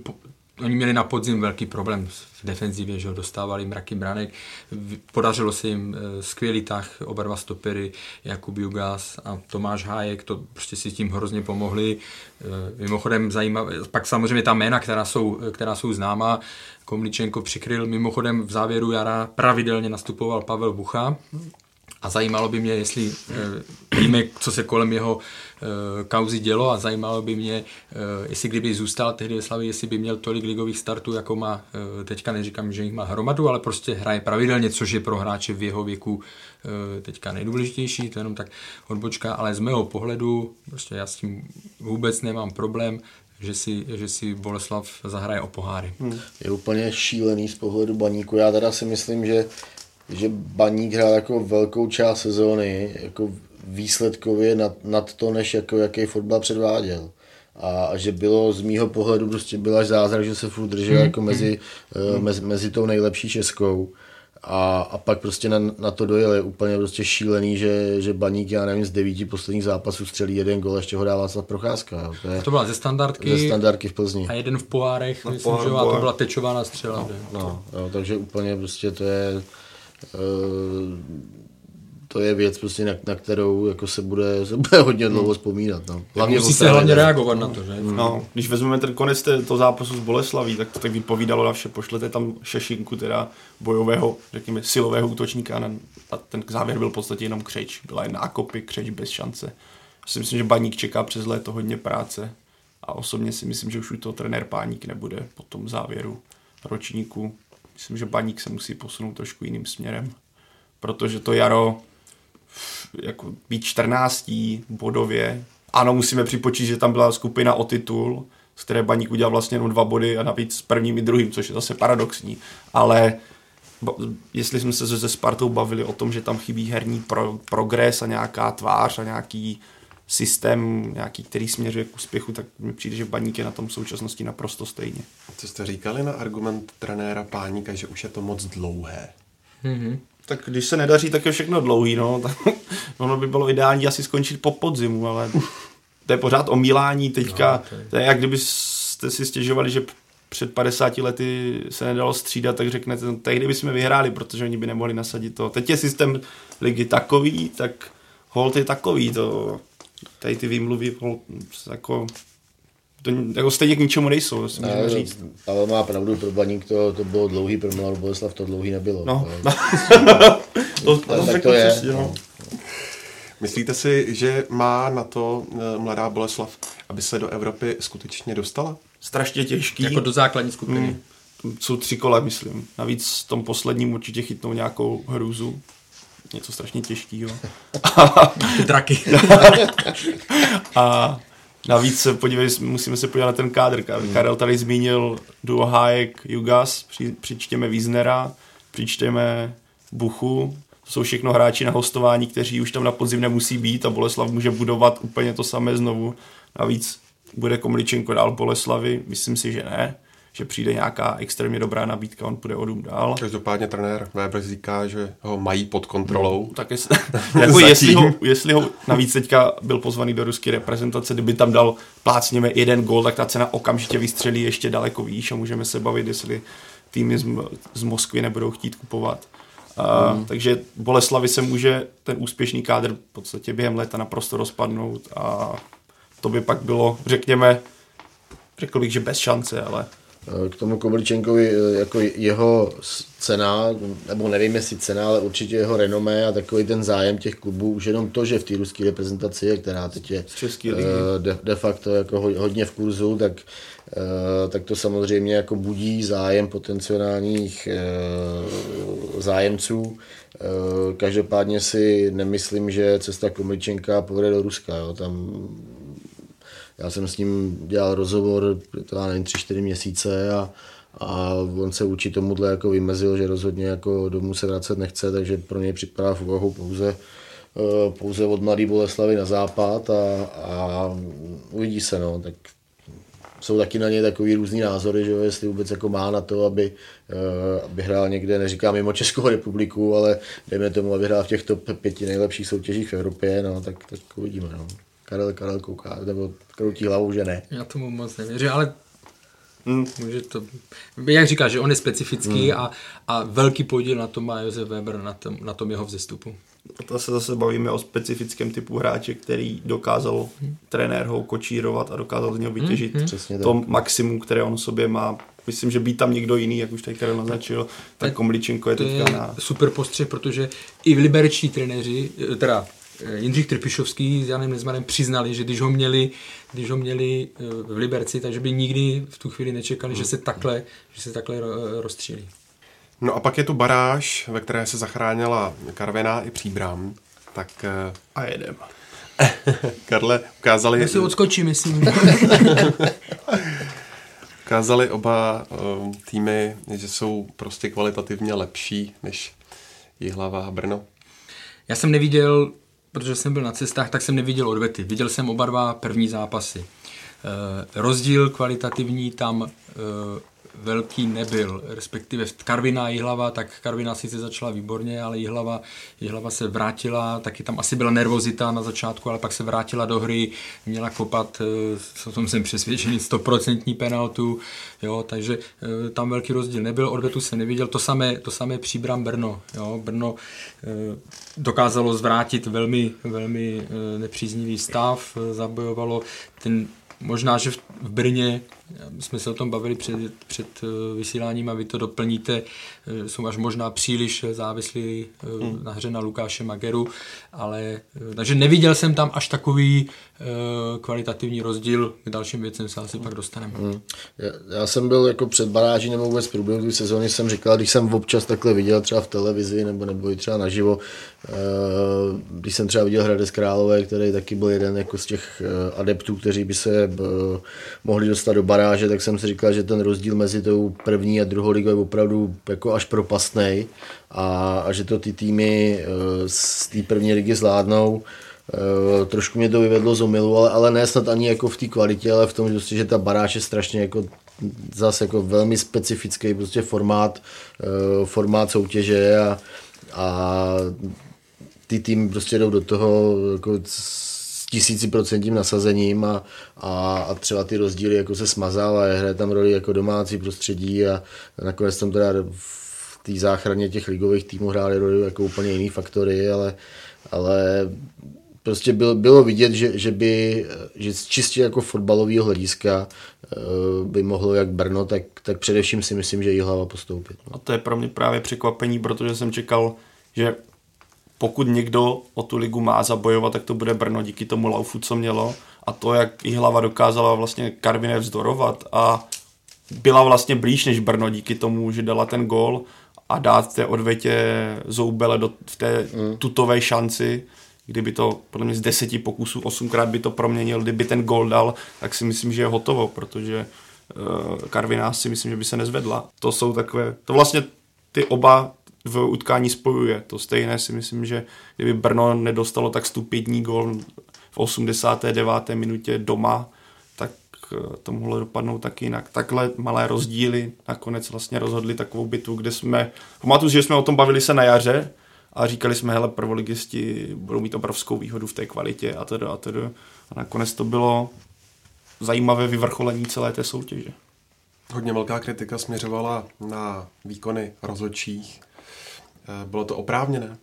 oni měli na podzim velký problém v defenzivě, že ho dostávali mraky branek. Podařilo se jim eh, skvělý tah, oba dva stopery, Jakub Jugas a Tomáš Hájek, to prostě si tím hrozně pomohli. Eh, mimochodem zajímavé, pak samozřejmě ta jména, která jsou, která jsou známá, Komličenko přikryl, mimochodem v závěru jara pravidelně nastupoval Pavel Bucha, a zajímalo by mě, jestli víme, co se kolem jeho kauzy dělo a zajímalo by mě, e, jestli kdyby zůstal tehdy ve Slavii, jestli by měl tolik ligových startů, jako má, e, teďka neříkám, že jich má hromadu, ale prostě hraje pravidelně, což je pro hráče v jeho věku teďka nejdůležitější, to je jenom tak odbočka, ale z mého pohledu, prostě já s tím vůbec nemám problém, že si, že si Boleslav zahraje o poháry. Hmm. Je úplně šílený z pohledu baníku. Já teda si myslím, že že Baník hrál jako velkou část sezóny jako výsledkově nad, nad to, než jako jaký fotbal předváděl. A, a že bylo z mýho pohledu prostě byl až zázrak, že se furt držel hmm. jako mezi, hmm. uh, mezi, mezi tou nejlepší českou. A, a pak prostě na, na to dojel je úplně prostě šílený, že, že Baník, já nevím, z devíti posledních zápasů střelí jeden gol, ještě ho dává snad Procházka. To, je, to byla ze standardky. Ze standardky v Plzni. A jeden v pohárech, myslím, pohár, že to byla tečovaná střela. No, no, no, takže úplně prostě to je Eh, to je věc, prostě, na, na kterou jako se, bude, se bude hodně hmm. dlouho vzpomínat. No. Hlavně Musí se hlavně reagovat na to, že? Hmm. No, když vezmeme ten konec toho zápasu s Boleslaví, tak to tak vypovídalo na vše. Pošlete tam šešinku, teda bojového, řekněme, silového útočníka a, a ten závěr byl v podstatě jenom křeč. Byla jen nákopy, křeč bez šance. Já si myslím, že Baník čeká přes léto hodně práce a osobně si myslím, že už u toho trenér Páník nebude po tom závěru ročníku myslím, že Baník se musí posunout trošku jiným směrem, protože to jaro jako být 14. bodově, ano, musíme připočít, že tam byla skupina o titul, z které Baník udělal vlastně jenom dva body a navíc s prvním i druhým, což je zase paradoxní, ale jestli jsme se se Spartou bavili o tom, že tam chybí herní pro, progres a nějaká tvář a nějaký systém, nějaký, který směřuje k úspěchu, tak mi přijde, že Baník je na tom v současnosti naprosto stejně. Co jste říkali na argument trenéra Páníka, že už je to moc dlouhé? Mm-hmm. Tak když se nedaří, tak je všechno dlouhý, no. ono by bylo ideální asi skončit po podzimu, ale to je pořád omílání teďka. No, to, je... to je jak kdyby jste si stěžovali, že před 50 lety se nedalo střídat, tak řeknete, no, tehdy bychom vyhráli, protože oni by nemohli nasadit to. Teď je systém ligy takový, tak hold je takový, to tady ty výmluvy jako to jako stejně k ničemu nejsou, to si můžeme říct. Pavel má pravdu, pro Baník to, to bylo dlouhý, pro Mladou Boleslav to dlouhý nebylo. No. To, to, tak řekl to je. přesně, no. Myslíte si, že má na to eh, mladá Boleslav, aby se do Evropy skutečně dostala? Strašně těžký. Jako do základní skupiny. Hmm. Jsou tři kola, myslím. Navíc v tom posledním určitě chytnou nějakou hrůzu. Něco strašně těžkého. Ty draky. A navíc se podívej, musíme se podívat na ten kádr. Karel tady zmínil duo Hájek Jugas, při, přičtěme Wiesnera, přičtěme Buchu. To jsou všechno hráči na hostování, kteří už tam na podzim nemusí být a Boleslav může budovat úplně to samé znovu. Navíc bude Komličenko dál Boleslavy? Myslím si, že ne že přijde nějaká extrémně dobrá nabídka, on půjde o dům dál. Každopádně trenér Weber říká, že ho mají pod kontrolou. No, tak jest, jako jestli, ho, jestli ho navíc teďka byl pozvaný do ruské reprezentace, kdyby tam dal plácněme jeden gol, tak ta cena okamžitě vystřelí ještě daleko výš a můžeme se bavit, jestli týmy z, z Moskvy nebudou chtít kupovat. Uh, mm. Takže Boleslavy se může ten úspěšný kádr v podstatě během léta naprosto rozpadnout a to by pak bylo, řekněme, řekl bych, že bez šance, ale k tomu Kobličenkovi jako jeho cena, nebo nevím jestli cena, ale určitě jeho renomé a takový ten zájem těch klubů, už jenom to, že v té ruské reprezentaci je, která teď je de, de facto jako hodně v kurzu, tak, tak to samozřejmě jako budí zájem potenciálních zájemců. Každopádně si nemyslím, že cesta Komličenka povede do Ruska. Jo. Tam já jsem s ním dělal rozhovor, to já nevím, tři, čtyři měsíce a, a on se učí tomuhle jako vymezil, že rozhodně jako domů se vracet nechce, takže pro něj připadá v úvahu pouze, eh, pouze od Mladý Boleslavy na západ a, a uvidí se, no, tak jsou taky na něj takový různý názory, že jo, jestli vůbec jako má na to, aby, uh, aby hrál někde, neříkám mimo Českou republiku, ale dejme tomu, aby hrál v těchto pěti nejlepších soutěžích v Evropě, no, tak, tak uvidíme. No. Karel, Karel kouká, nebo kroutí hlavou, že ne. Já tomu moc nevěřím, ale Hmm. Může to, jak říkáš, že on je specifický hmm. a, a velký podíl na tom má Josef Weber, na tom, na tom jeho vzestupu. A to se zase bavíme o specifickém typu hráče, který dokázal hmm. trenér ho kočírovat a dokázal z něho vytěžit hmm. hmm. to maximum, které on sobě má. Myslím, že být tam někdo jiný, jak už tady Karel naznačil, tak Komličenko je to teďka na... super postřeh, protože i v liberční trenéři, teda Eh, Jindřich Trpišovský s Janem Nezmanem přiznali, že když ho měli, když ho měli eh, v Liberci, takže by nikdy v tu chvíli nečekali, že se takhle, že se takhle eh, rozstřílí. No a pak je tu baráž, ve které se zachránila Karviná i Příbram. Tak a jedem. Karle, ukázali... Já si odskočím, myslím. ukázali oba týmy, že jsou prostě kvalitativně lepší než Jihlava a Brno. Já jsem neviděl protože jsem byl na cestách, tak jsem neviděl odvety. Viděl jsem oba dva první zápasy. E, rozdíl kvalitativní tam e, velký nebyl, respektive Karviná a Jihlava, tak Karviná sice začala výborně, ale Jihlava, Jihlava se vrátila, taky tam asi byla nervozita na začátku, ale pak se vrátila do hry, měla kopat, o tom jsem přesvědčený, stoprocentní penaltu, jo, takže e, tam velký rozdíl nebyl, odvetu jsem neviděl, to samé, to samé příbram Brno, jo, Brno e, dokázalo zvrátit velmi, velmi nepříznivý stav, zabojovalo ten možná, že v Brně jsme se o tom bavili před, před eh, vysíláním a vy to doplníte, eh, jsou až možná příliš závislí eh, hmm. na hře na Lukáše Mageru, ale takže neviděl jsem tam až takový kvalitativní rozdíl, k dalším věcem se asi pak dostaneme. Hmm. Já, já, jsem byl jako před baráží nebo vůbec v průběhu sezóny jsem říkal, když jsem občas takhle viděl třeba v televizi nebo nebo i třeba naživo, když jsem třeba viděl Hradec Králové, který taky byl jeden jako z těch adeptů, kteří by se mohli dostat do baráže tak jsem si říkal, že ten rozdíl mezi tou první a druhou ligou je opravdu jako až propastný a, a že to ty týmy eh, z té první ligy zvládnou. Uh, trošku mě to vyvedlo z omilu, ale, ale ne snad ani jako v té kvalitě, ale v tom, že, že ta baráž je strašně jako zase jako velmi specifický prostě formát, uh, formát soutěže a, a ty týmy prostě jdou do toho jako tisíciprocentním nasazením a, a, a, třeba ty rozdíly jako se smazal a hraje tam roli jako domácí prostředí a nakonec tam teda v té záchraně těch ligových týmů hrály roli jako úplně jiný faktory, ale, ale prostě bylo, bylo vidět, že, že by že čistě jako fotbalového hlediska eh, by mohlo jak Brno, tak, tak především si myslím, že hlava postoupit. A to je pro mě právě překvapení, protože jsem čekal, že pokud někdo o tu ligu má zabojovat, tak to bude Brno díky tomu laufu, co mělo. A to, jak i hlava dokázala vlastně Karviné vzdorovat a byla vlastně blíž než Brno díky tomu, že dala ten gol a dát té odvětě Zoubele do, v té mm. tutové šanci, kdyby to podle mě z deseti pokusů osmkrát by to proměnil, kdyby ten gol dal, tak si myslím, že je hotovo, protože uh, Karviná si myslím, že by se nezvedla. To jsou takové, to vlastně ty oba v utkání spojuje. To stejné si myslím, že kdyby Brno nedostalo tak stupidní gol v 89. minutě doma, tak eh, to mohlo dopadnout tak jinak. Takhle malé rozdíly nakonec vlastně rozhodli takovou bitvu, kde jsme, pamatuju, že jsme o tom bavili se na jaře a říkali jsme, hele, prvoligisti budou mít obrovskou výhodu v té kvalitě a tedy a tedy. A nakonec to bylo zajímavé vyvrcholení celé té soutěže. Hodně velká kritika směřovala na výkony rozhodčích. Eh, bylo to oprávněné?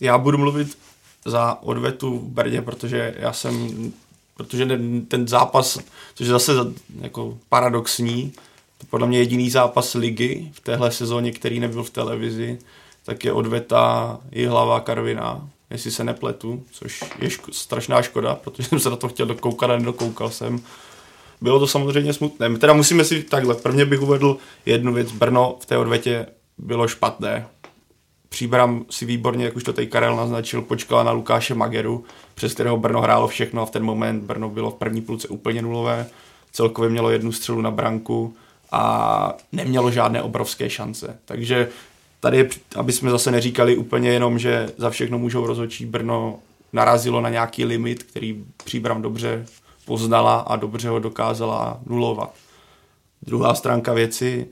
Já budu mluvit za odvetu v Brně, protože já jsem, protože ten zápas, což je zase jako paradoxní, to podle mě jediný zápas ligy v téhle sezóně, který nebyl v televizi, tak je odveta i hlava Karvina, jestli se nepletu, což je ško- strašná škoda, protože jsem se na to chtěl dokoukat a nedokoukal jsem. Bylo to samozřejmě smutné. Teda musíme si takhle, prvně bych uvedl jednu věc, Brno v té odvetě bylo špatné. Příbram si výborně, jak už to tady Karel naznačil, počkala na Lukáše Mageru, přes kterého Brno hrálo všechno a v ten moment Brno bylo v první půlce úplně nulové. Celkově mělo jednu střelu na branku a nemělo žádné obrovské šance. Takže tady aby jsme zase neříkali úplně jenom, že za všechno můžou rozhodčí Brno narazilo na nějaký limit, který Příbram dobře poznala a dobře ho dokázala nulovat. Druhá stránka věci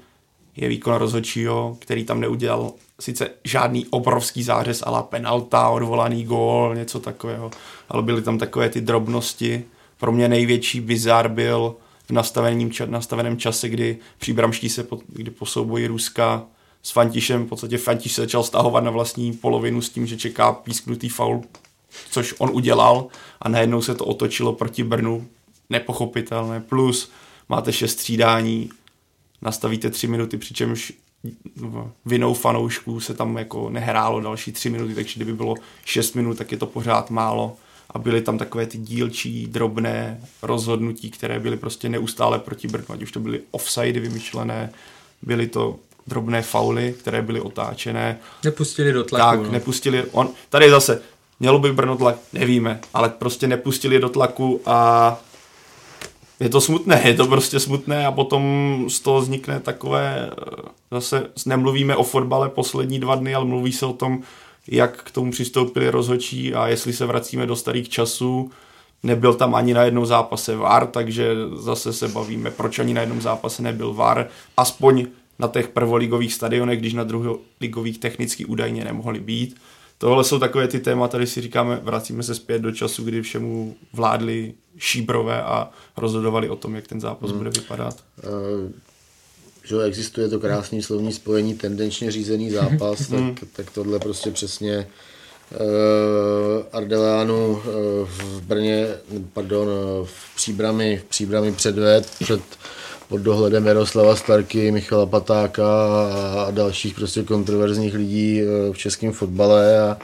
je výkon rozhodčího, který tam neudělal sice žádný obrovský zářez ala penalta, odvolaný gól, něco takového, ale byly tam takové ty drobnosti. Pro mě největší bizar byl v nastaveném, nastaveném čase, kdy příbramští se, po, kdy po souboji Ruska s Fantišem, v podstatě Fantiš se začal stahovat na vlastní polovinu s tím, že čeká písknutý faul, což on udělal a najednou se to otočilo proti Brnu, nepochopitelné, plus máte šest střídání, nastavíte tři minuty, přičemž vinou fanoušků se tam jako nehrálo další tři minuty, takže kdyby bylo šest minut, tak je to pořád málo. A byly tam takové ty dílčí, drobné rozhodnutí, které byly prostě neustále proti Brnu, ať už to byly offside vymyšlené, byly to drobné fauly, které byly otáčené. Nepustili do tlaku. Tak, no. nepustili. On, tady zase, mělo by Brno tlak, nevíme, ale prostě nepustili do tlaku a je to smutné, je to prostě smutné a potom z toho vznikne takové, zase nemluvíme o fotbale poslední dva dny, ale mluví se o tom, jak k tomu přistoupili rozhodčí a jestli se vracíme do starých časů, nebyl tam ani na jednom zápase VAR, takže zase se bavíme, proč ani na jednom zápase nebyl VAR, aspoň na těch prvoligových stadionech, když na druholigových technicky údajně nemohli být. Tohle jsou takové ty témata, tady si říkáme, vracíme se zpět do času, kdy všemu vládli šíbrové a rozhodovali o tom, jak ten zápas hmm. bude vypadat. Uh, že existuje to krásný slovní spojení tendenčně řízený zápas, tak, hmm. tak tohle prostě přesně uh, Ardeleanu uh, v Brně, pardon, v Příbrami, v Příbrami předved před pod dohledem Jaroslava Starky, Michala Patáka a dalších prostě kontroverzních lidí v českém fotbale a,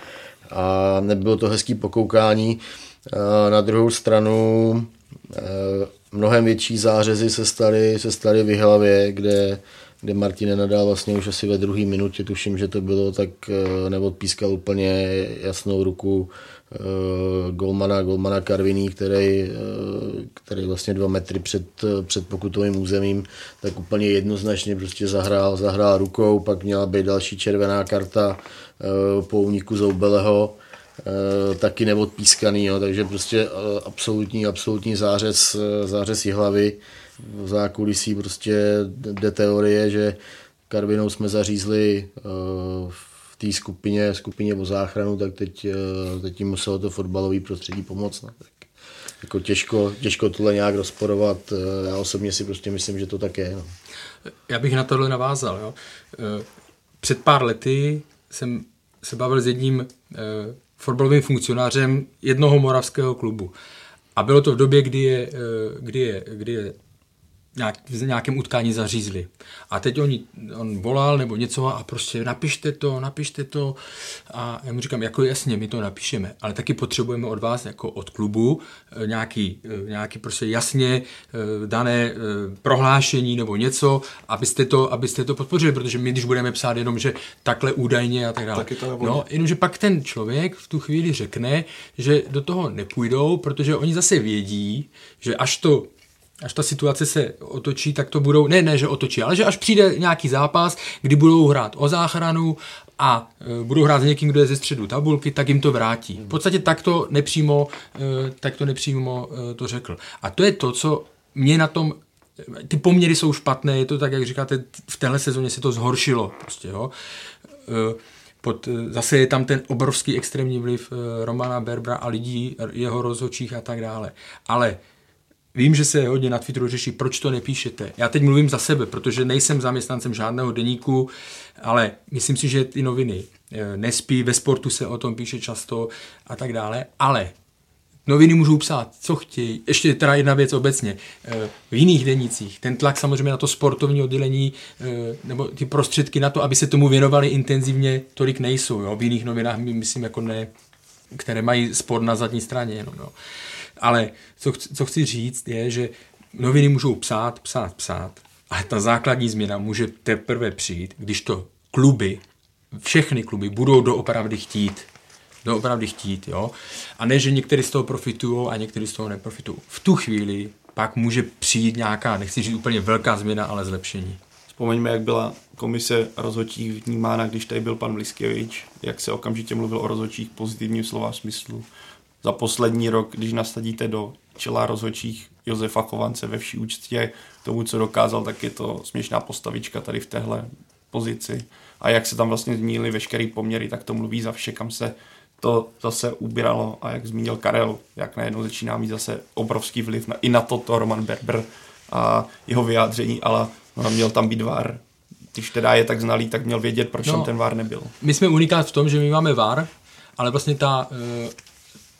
a nebylo to hezký pokoukání. Na druhou stranu mnohem větší zářezy se staly, se staly v hlavě, kde, kde Martin nenadal vlastně už asi ve druhé minutě, tuším, že to bylo, tak neodpískal úplně jasnou ruku golmana, golmana Karviní, který, který vlastně dva metry před, před pokutovým územím, tak úplně jednoznačně prostě zahrál, zahrál rukou, pak měla být další červená karta po úniku Zoubeleho, Eh, taky neodpískaný, jo, takže prostě eh, absolutní, absolutní zářez, eh, zářez hlavy v zákulisí prostě jde teorie, že Karvinou jsme zařízli v té skupině, skupině o záchranu, tak teď, teď jim muselo to fotbalové prostředí pomoct. No. Tak jako těžko, těžko tohle nějak rozporovat. Já osobně si prostě myslím, že to tak je. No. Já bych na tohle navázal. Jo. Před pár lety jsem se bavil s jedním fotbalovým funkcionářem jednoho moravského klubu. A bylo to v době, kdy je, eh, kdy je, kdy je nějak, v nějakém utkání zařízli. A teď oni, on volal nebo něco a prostě napište to, napište to. A já mu říkám, jako jasně, my to napíšeme, ale taky potřebujeme od vás, jako od klubu, eh, nějaký, eh, nějaký prostě jasně eh, dané prohlášení nebo něco, abyste to, abyste to podpořili, protože my, když budeme psát jenom, že takhle údajně a tak dále. Tak to no, jenomže pak ten člověk v tu chvíli řekne, že do toho nepůjdou, protože oni zase vědí, že až to až ta situace se otočí, tak to budou, ne, ne, že otočí, ale že až přijde nějaký zápas, kdy budou hrát o záchranu a e, budou hrát s někým, kdo je ze středu tabulky, tak jim to vrátí. V podstatě takto nepřímo, e, takto nepřímo e, to řekl. A to je to, co mě na tom ty poměry jsou špatné, je to tak, jak říkáte, v téhle sezóně se to zhoršilo. Prostě, jo. E, pod, zase je tam ten obrovský extrémní vliv e, Romana Berbra a lidí, jeho rozhodčích a tak dále. Ale Vím, že se hodně na Twitteru řeší, proč to nepíšete. Já teď mluvím za sebe, protože nejsem zaměstnancem žádného deníku, ale myslím si, že ty noviny eh, nespí, ve sportu se o tom píše často a tak dále, ale noviny můžou psát, co chtějí. Ještě teda jedna věc obecně. Eh, v jiných denicích ten tlak samozřejmě na to sportovní oddělení eh, nebo ty prostředky na to, aby se tomu věnovali intenzivně, tolik nejsou. Jo? V jiných novinách, myslím, jako ne, které mají sport na zadní straně jenom. Jo? Ale co, co chci říct je, že noviny můžou psát, psát, psát, ale ta základní změna může teprve přijít, když to kluby, všechny kluby budou doopravdy chtít. Doopravdy chtít, jo. A ne, že někteří z toho profitují a někteří z toho neprofitují. V tu chvíli pak může přijít nějaká, nechci říct úplně velká změna, ale zlepšení. Vzpomeňme, jak byla komise rozhodčích vnímána, když tady byl pan Bliskevič, jak se okamžitě mluvil o rozhodčích pozitivním slova smyslu za poslední rok, když nasadíte do čela rozhodčích Josefa Chovance ve vší úctě tomu, co dokázal, tak je to směšná postavička tady v téhle pozici. A jak se tam vlastně zmínili veškerý poměry, tak to mluví za vše, kam se to zase ubíralo a jak zmínil Karel, jak najednou začíná mít zase obrovský vliv na, i na toto Roman Berber a jeho vyjádření, ale no, měl tam být VAR. Když teda je tak znalý, tak měl vědět, proč no, tam ten VAR nebyl. My jsme unikát v tom, že my máme VAR, ale vlastně ta uh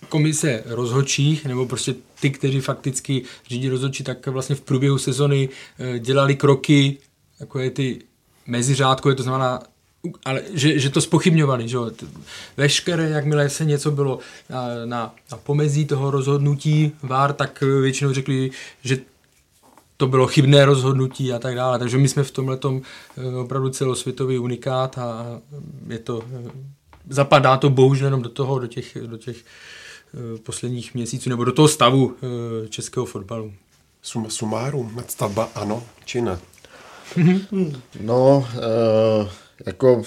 komise rozhodčích, nebo prostě ty, kteří fakticky řídí rozhodčí, tak vlastně v průběhu sezony eh, dělali kroky, jako je ty meziřádkové, to znamená ale že, že to spochybňovali, že veškeré, jakmile se něco bylo na, na, na pomezí toho rozhodnutí VAR, tak většinou řekli, že to bylo chybné rozhodnutí a tak dále. Takže my jsme v tomhle eh, opravdu celosvětový unikát a je to, eh, zapadá to bohužel jenom do toho, do těch, do těch Eh, posledních měsíců nebo do toho stavu eh, českého fotbalu. Suma sumárum, nadstavba ano či ne? no, e, jako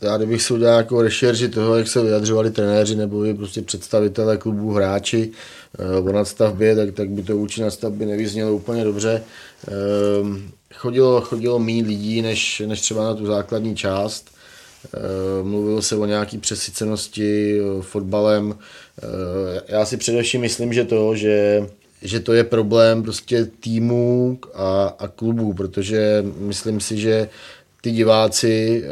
já kdybych si udělal jako rešerži toho, jak se vyjadřovali trenéři nebo i prostě představitelé klubů, hráči e, o nadstavbě, tak, tak by to vůči nadstavbě nevyznělo úplně dobře. E, chodilo, chodilo méně lidí než, než třeba na tu základní část. E, mluvilo se o nějaký přesycenosti fotbalem. Eh, já si především myslím, že to, že, že to je problém prostě týmů a, a klubů, protože myslím si, že ty diváci eh,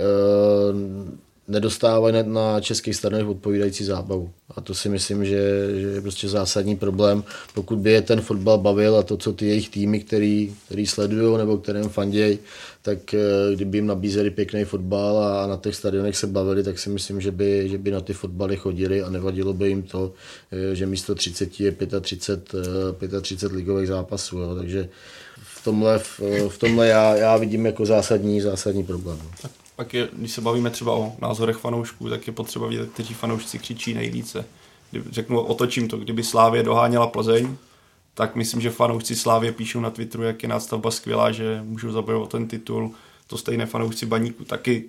nedostávají na českých stranách odpovídající zábavu. A to si myslím, že, že je prostě zásadní problém. Pokud by je ten fotbal bavil a to, co ty jejich týmy, který, který sledují nebo kterým fandějí, tak eh, kdyby jim nabízeli pěkný fotbal a na těch stadionech se bavili, tak si myslím, že by, že by na ty fotbaly chodili a nevadilo by jim to, eh, že místo 30 je 35, 35 ligových zápasů. Jo. Takže v tomhle, v, v tomhle já, já vidím jako zásadní, zásadní problém. Tak pak je, když se bavíme třeba o názorech fanoušků, tak je potřeba vidět, kteří fanoušci křičí nejvíce. Kdyby, řeknu, otočím to, kdyby Slávě doháněla Plzeň, tak myslím, že fanoušci Slávě píšou na Twitteru, jak je nástavba skvělá, že můžou zabojovat ten titul. To stejné fanoušci Baníku taky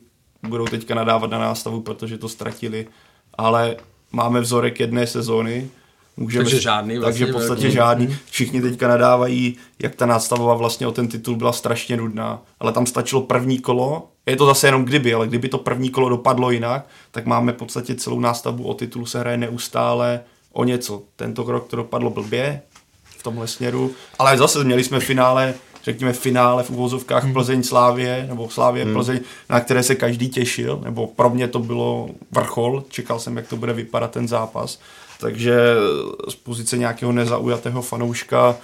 budou teďka nadávat na nástavu, protože to ztratili. Ale máme vzorek jedné sezóny, Můžeme, takže žádný vlastně Takže v podstatě velký. žádný. Mhm. Všichni teďka nadávají, jak ta nástavova vlastně o ten titul byla strašně nudná. Ale tam stačilo první kolo, je to zase jenom kdyby, ale kdyby to první kolo dopadlo jinak, tak máme v podstatě celou nástavbu o titul se hraje neustále o něco. Tento krok to dopadlo blbě v tomhle směru, ale zase měli jsme finále řekněme, finále v uvozovkách hmm. Plzeň Slávě, nebo Slávě hmm. Plzeň, na které se každý těšil, nebo pro mě to bylo vrchol, čekal jsem, jak to bude vypadat ten zápas. Takže z pozice nějakého nezaujatého fanouška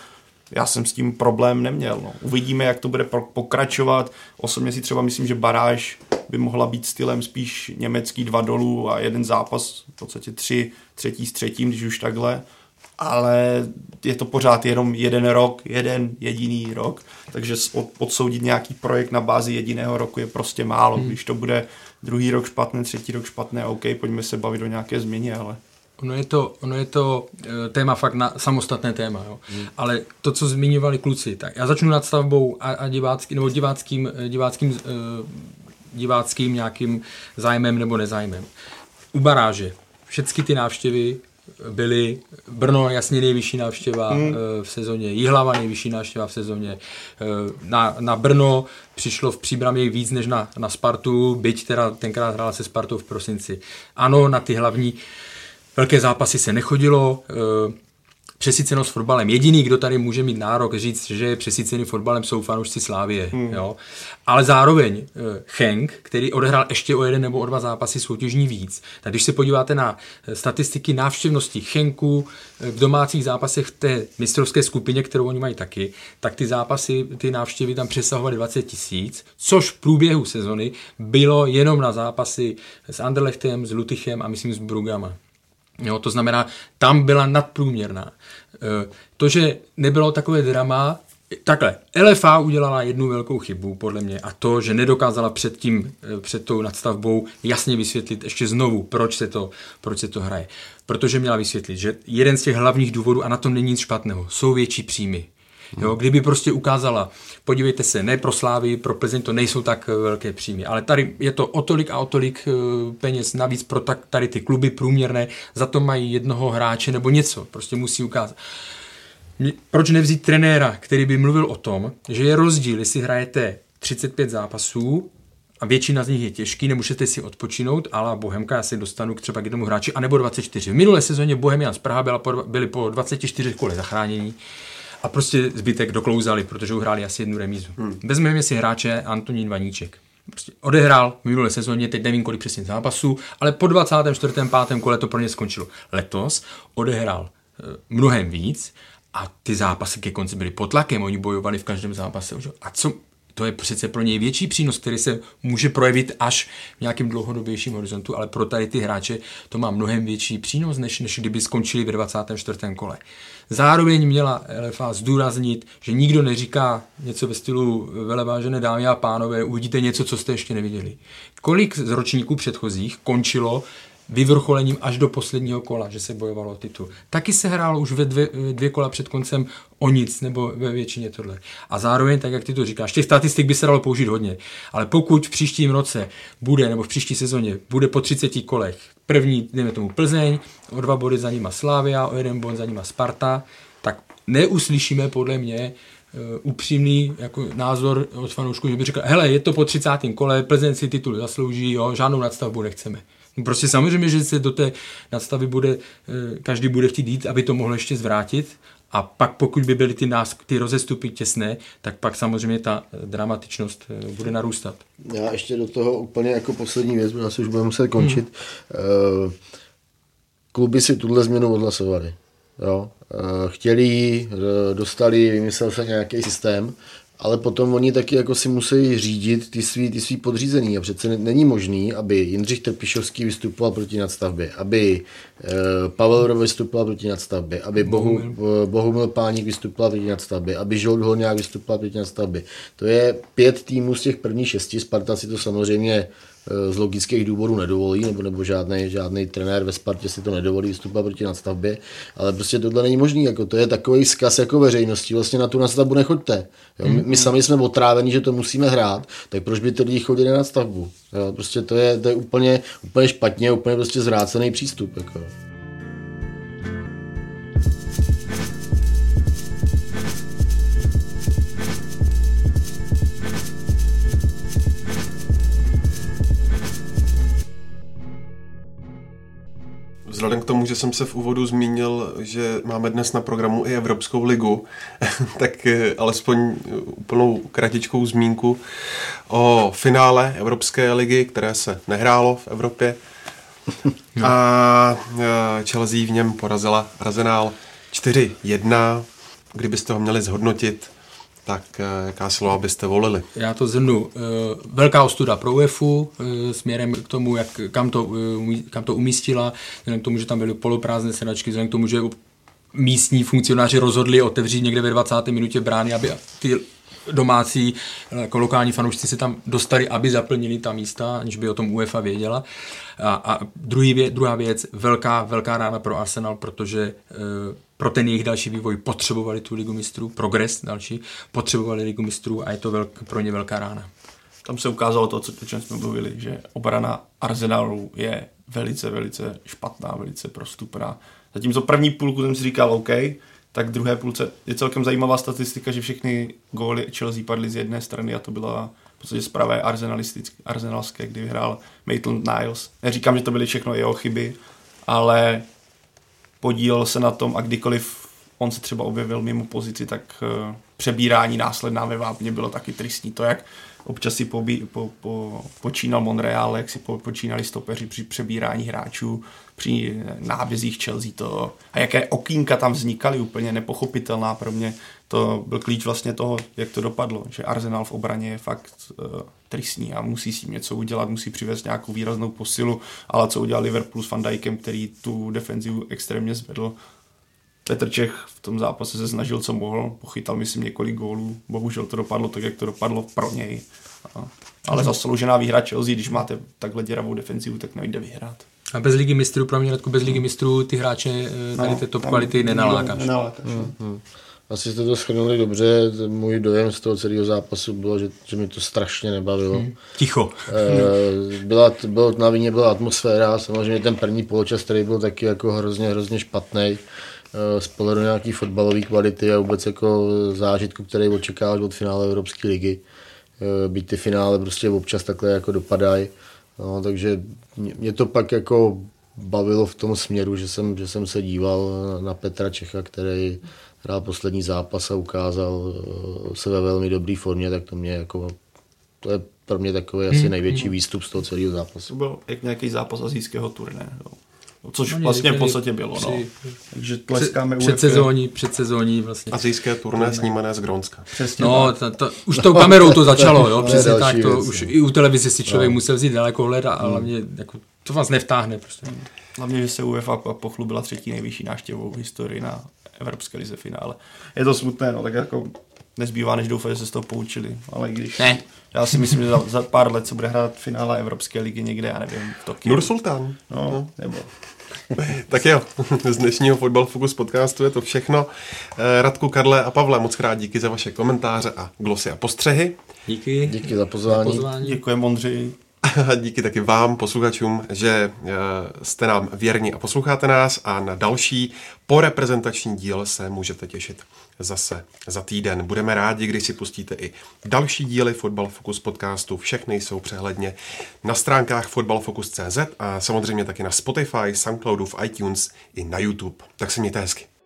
já jsem s tím problém neměl. No. Uvidíme, jak to bude pokračovat. Osobně si třeba myslím, že baráž by mohla být stylem spíš německý dva dolů a jeden zápas, v podstatě tři, třetí s třetím, když už takhle. Ale je to pořád jenom jeden rok, jeden jediný rok, takže odsoudit nějaký projekt na bázi jediného roku je prostě málo. Hmm. Když to bude druhý rok špatné, třetí rok špatné, OK, pojďme se bavit o nějaké změně, ale Ono je to, ono je to e, téma fakt na samostatné téma, jo. Hmm. ale to, co zmiňovali kluci, tak já začnu nad stavbou a, a divácký, nebo diváckým, e, diváckým, uh, diváckým nějakým zájmem nebo nezájmem. U baráže všechny ty návštěvy byly Brno jasně nejvyšší návštěva hmm. v sezóně, Jihlava nejvyšší návštěva v sezóně. Na, na Brno přišlo v příbramě víc než na, na Spartu, byť teda tenkrát hrála se Spartou v prosinci. Ano, na ty hlavní velké zápasy se nechodilo, eh, přesycenost fotbalem. Jediný, kdo tady může mít nárok říct, že je přesycený fotbalem, jsou fanoušci Slávie. Hmm. Jo? Ale zároveň Henk, eh, který odehrál ještě o jeden nebo o dva zápasy soutěžní víc, tak když se podíváte na eh, statistiky návštěvnosti Henku v domácích zápasech v té mistrovské skupině, kterou oni mají taky, tak ty zápasy, ty návštěvy tam přesahovaly 20 tisíc, což v průběhu sezony bylo jenom na zápasy s Anderlechtem, s Lutychem a myslím s Brugama. Jo, to znamená, tam byla nadprůměrná. E, to, že nebylo takové drama, Takhle, LFA udělala jednu velkou chybu, podle mě, a to, že nedokázala před, tím, e, před tou nadstavbou jasně vysvětlit ještě znovu, proč se, to, proč se to hraje. Protože měla vysvětlit, že jeden z těch hlavních důvodů, a na tom není nic špatného, jsou větší příjmy. Jo, kdyby prostě ukázala, podívejte se, ne pro Slávy, pro Plzeň to nejsou tak eh, velké příjmy, ale tady je to o tolik a o tolik eh, peněz navíc pro tak, tady ty kluby průměrné, za to mají jednoho hráče nebo něco, prostě musí ukázat. Proč nevzít trenéra, který by mluvil o tom, že je rozdíl, jestli hrajete 35 zápasů a většina z nich je těžký, nemůžete si odpočinout, ale Bohemka, já si dostanu k třeba k jednomu hráči, anebo 24. V minulé sezóně Bohemian z Praha byla po, byli po 24 kole zachránění a prostě zbytek doklouzali, protože uhráli asi jednu remízu. Hmm. Vezmeme si hráče Antonín Vaníček. Prostě odehrál v minulé sezóně, teď nevím kolik přesně zápasů, ale po 24. 5. kole to pro ně skončilo. Letos odehrál e, mnohem víc a ty zápasy ke konci byly pod tlakem, oni bojovali v každém zápase. A co, to je přece pro něj větší přínos, který se může projevit až v nějakém dlouhodobějším horizontu, ale pro tady ty hráče to má mnohem větší přínos, než, než kdyby skončili ve 24. kole. Zároveň měla LFA zdůraznit, že nikdo neříká něco ve stylu velevážené dámy a pánové, uvidíte něco, co jste ještě neviděli. Kolik z ročníků předchozích končilo vyvrcholením až do posledního kola, že se bojovalo o titul. Taky se hrálo už ve dvě, dvě kola před koncem o nic, nebo ve většině tohle. A zároveň, tak jak ty to říkáš, těch statistik by se dalo použít hodně, ale pokud v příštím roce bude, nebo v příští sezóně, bude po 30 kolech první, dejme tomu Plzeň, o dva body za nima Slávia, o jeden bod za nima Sparta, tak neuslyšíme podle mě uh, upřímný jako názor od fanoušků, že by řekl, hele, je to po 30. kole, Plzeň si titul zaslouží, jo, žádnou nadstavbu nechceme. Prostě samozřejmě, že se do té nadstavy bude, eh, každý bude chtít jít, aby to mohl ještě zvrátit a pak pokud by byly ty, nás, ty rozestupy těsné, tak pak samozřejmě ta eh, dramatičnost eh, bude narůstat. Já ještě do toho úplně jako poslední věc, protože asi už budeme muset končit. Hmm. Kluby si tuhle změnu odhlasovali. Jo? Chtěli, dostali, vymyslel se nějaký systém, ale potom oni taky jako si musí řídit ty svý, ty svý podřízený a přece není možný, aby Jindřich Trpišovský vystupoval proti nadstavbě, aby e, Pavel Rov vystupoval proti nadstavbě, aby Bohu, eh, Bohumil Páník vystupoval proti nadstavbě, aby Žolt Holňák vystupoval proti nadstavbě. To je pět týmů z těch prvních šesti, Sparta si to samozřejmě z logických důvodů nedovolí, nebo, nebo žádný, žádný trenér ve Spartě si to nedovolí vystupovat proti nadstavbě, ale prostě tohle není možné, jako to je takový zkaz jako veřejnosti, vlastně na tu nadstavbu nechoďte. Jo? My, my, sami jsme otráveni, že to musíme hrát, tak proč by ty lidi chodili na nadstavbu? Jo? Prostě to je, to je úplně, úplně špatně, úplně prostě zvrácený přístup. Jako. Vzhledem k tomu, že jsem se v úvodu zmínil, že máme dnes na programu i Evropskou ligu, tak eh, alespoň úplnou kratičkou zmínku o finále Evropské ligy, které se nehrálo v Evropě. No. A eh, Chelsea v něm porazila Arsenal 4-1. Kdybyste ho měli zhodnotit, tak eh, jaká slova byste volili? Já to zhrnu. Eh, velká ostuda pro UEFu eh, směrem k tomu, jak, kam, to, kam to umístila, vzhledem k tomu, že tam byly poloprázdné sedačky, vzhledem k tomu, že místní funkcionáři rozhodli otevřít někde ve 20. minutě brány, aby ty domácí jako lokální fanoušci se tam dostali, aby zaplnili ta místa, aniž by o tom UEFA věděla. A, a druhý vě, druhá věc, velká, velká rána pro Arsenal, protože e, pro ten jejich další vývoj potřebovali tu ligu mistrů, progres další, potřebovali ligu mistrů a je to velk, pro ně velká rána. Tam se ukázalo to, o čem jsme mluvili, že obrana Arsenalu je velice, velice špatná, velice prostupná. Zatímco první půlku jsem si říkal, OK, tak druhé půlce je celkem zajímavá statistika, že všechny góly Chelsea padly z jedné strany a to byla v podstatě z pravé arsenalské, kdy vyhrál Maitland Niles. Neříkám, že to byly všechno jeho chyby, ale podílel se na tom a kdykoliv on se třeba objevil mimo pozici, tak uh, přebírání následná ve vápně bylo taky tristní. To, jak občas si pobí, po, po, počínal Monreal, jak si po, počínali stopeři při přebírání hráčů, při nábězích Chelsea to, a jaké okýnka tam vznikaly, úplně nepochopitelná pro mě. To byl klíč vlastně toho, jak to dopadlo, že Arsenal v obraně je fakt uh, tristní a musí s tím něco udělat, musí přivést nějakou výraznou posilu, ale co udělal Liverpool s Van Dijkem, který tu defenzivu extrémně zvedl, Petr Čech v tom zápase se snažil, co mohl, pochytal myslím několik gólů, bohužel to dopadlo tak, jak to dopadlo pro něj. Ale zasloužená výhra Chelsea, když máte takhle děravou defenzivu, tak nejde vyhrát. A bez ligy mistrů, pro mě bez ligy mistrů ty hráče eh, tady no, ty top kvality nenalákáš. nenalákáš. Hmm, hmm. Asi jste to schrnuli dobře, můj dojem z toho celého zápasu bylo, že, že mi to strašně nebavilo. Hmm. Ticho. E, byla, bylo, na vině byla atmosféra, samozřejmě ten první poločas, který byl taky jako hrozně, hrozně špatný eh, z pohledu nějaký fotbalové kvality a vůbec jako zážitku, který očekáváš od finále Evropské ligy. Byť ty finále prostě občas takhle jako dopadají. No, takže mě to pak jako bavilo v tom směru, že jsem, že jsem se díval na Petra Čecha, který hrál poslední zápas a ukázal eh, se ve velmi dobré formě, tak to mě jako, to je pro mě takový asi hmm. největší výstup z toho celého zápasu. To byl jak nějaký zápas azijského turné. No. Což no, vlastně v podstatě bylo. Při, no. Takže tleskáme před sezóní, před sezóní vlastně. Azijské turné snímané z Grónska. Přesně. No, to, to, už tou kamerou to začalo, jo, přesně tak. To, věc, už i u televize si člověk no. musel vzít daleko hled a hmm. hlavně jako, to vás nevtáhne. Prostě. Hlavně, že se UEFA pochlubila třetí nejvyšší návštěvou v historii na Evropské lize finále. Je to smutné, no, tak jako nezbývá, než doufat, že se z toho poučili. Ale když... Ne. Já si myslím, že za, za pár let se bude hrát finále Evropské ligy někde, já nevím, v Tokiu. Nur Sultan. No, no. nebo tak jo, z dnešního Fotbal Focus podcastu je to všechno. Eh, Radku, Karle a Pavle, moc krát díky za vaše komentáře a glosy a postřehy. Díky. Díky za pozvání. Za pozvání. Děkuji, Mondři. díky taky vám, posluchačům, že eh, jste nám věrní a posloucháte nás a na další poreprezentační díl se můžete těšit zase za týden. Budeme rádi, když si pustíte i další díly Fotbal Focus podcastu. Všechny jsou přehledně na stránkách fotbalfocus.cz a samozřejmě taky na Spotify, Soundcloudu, v iTunes i na YouTube. Tak se mějte hezky.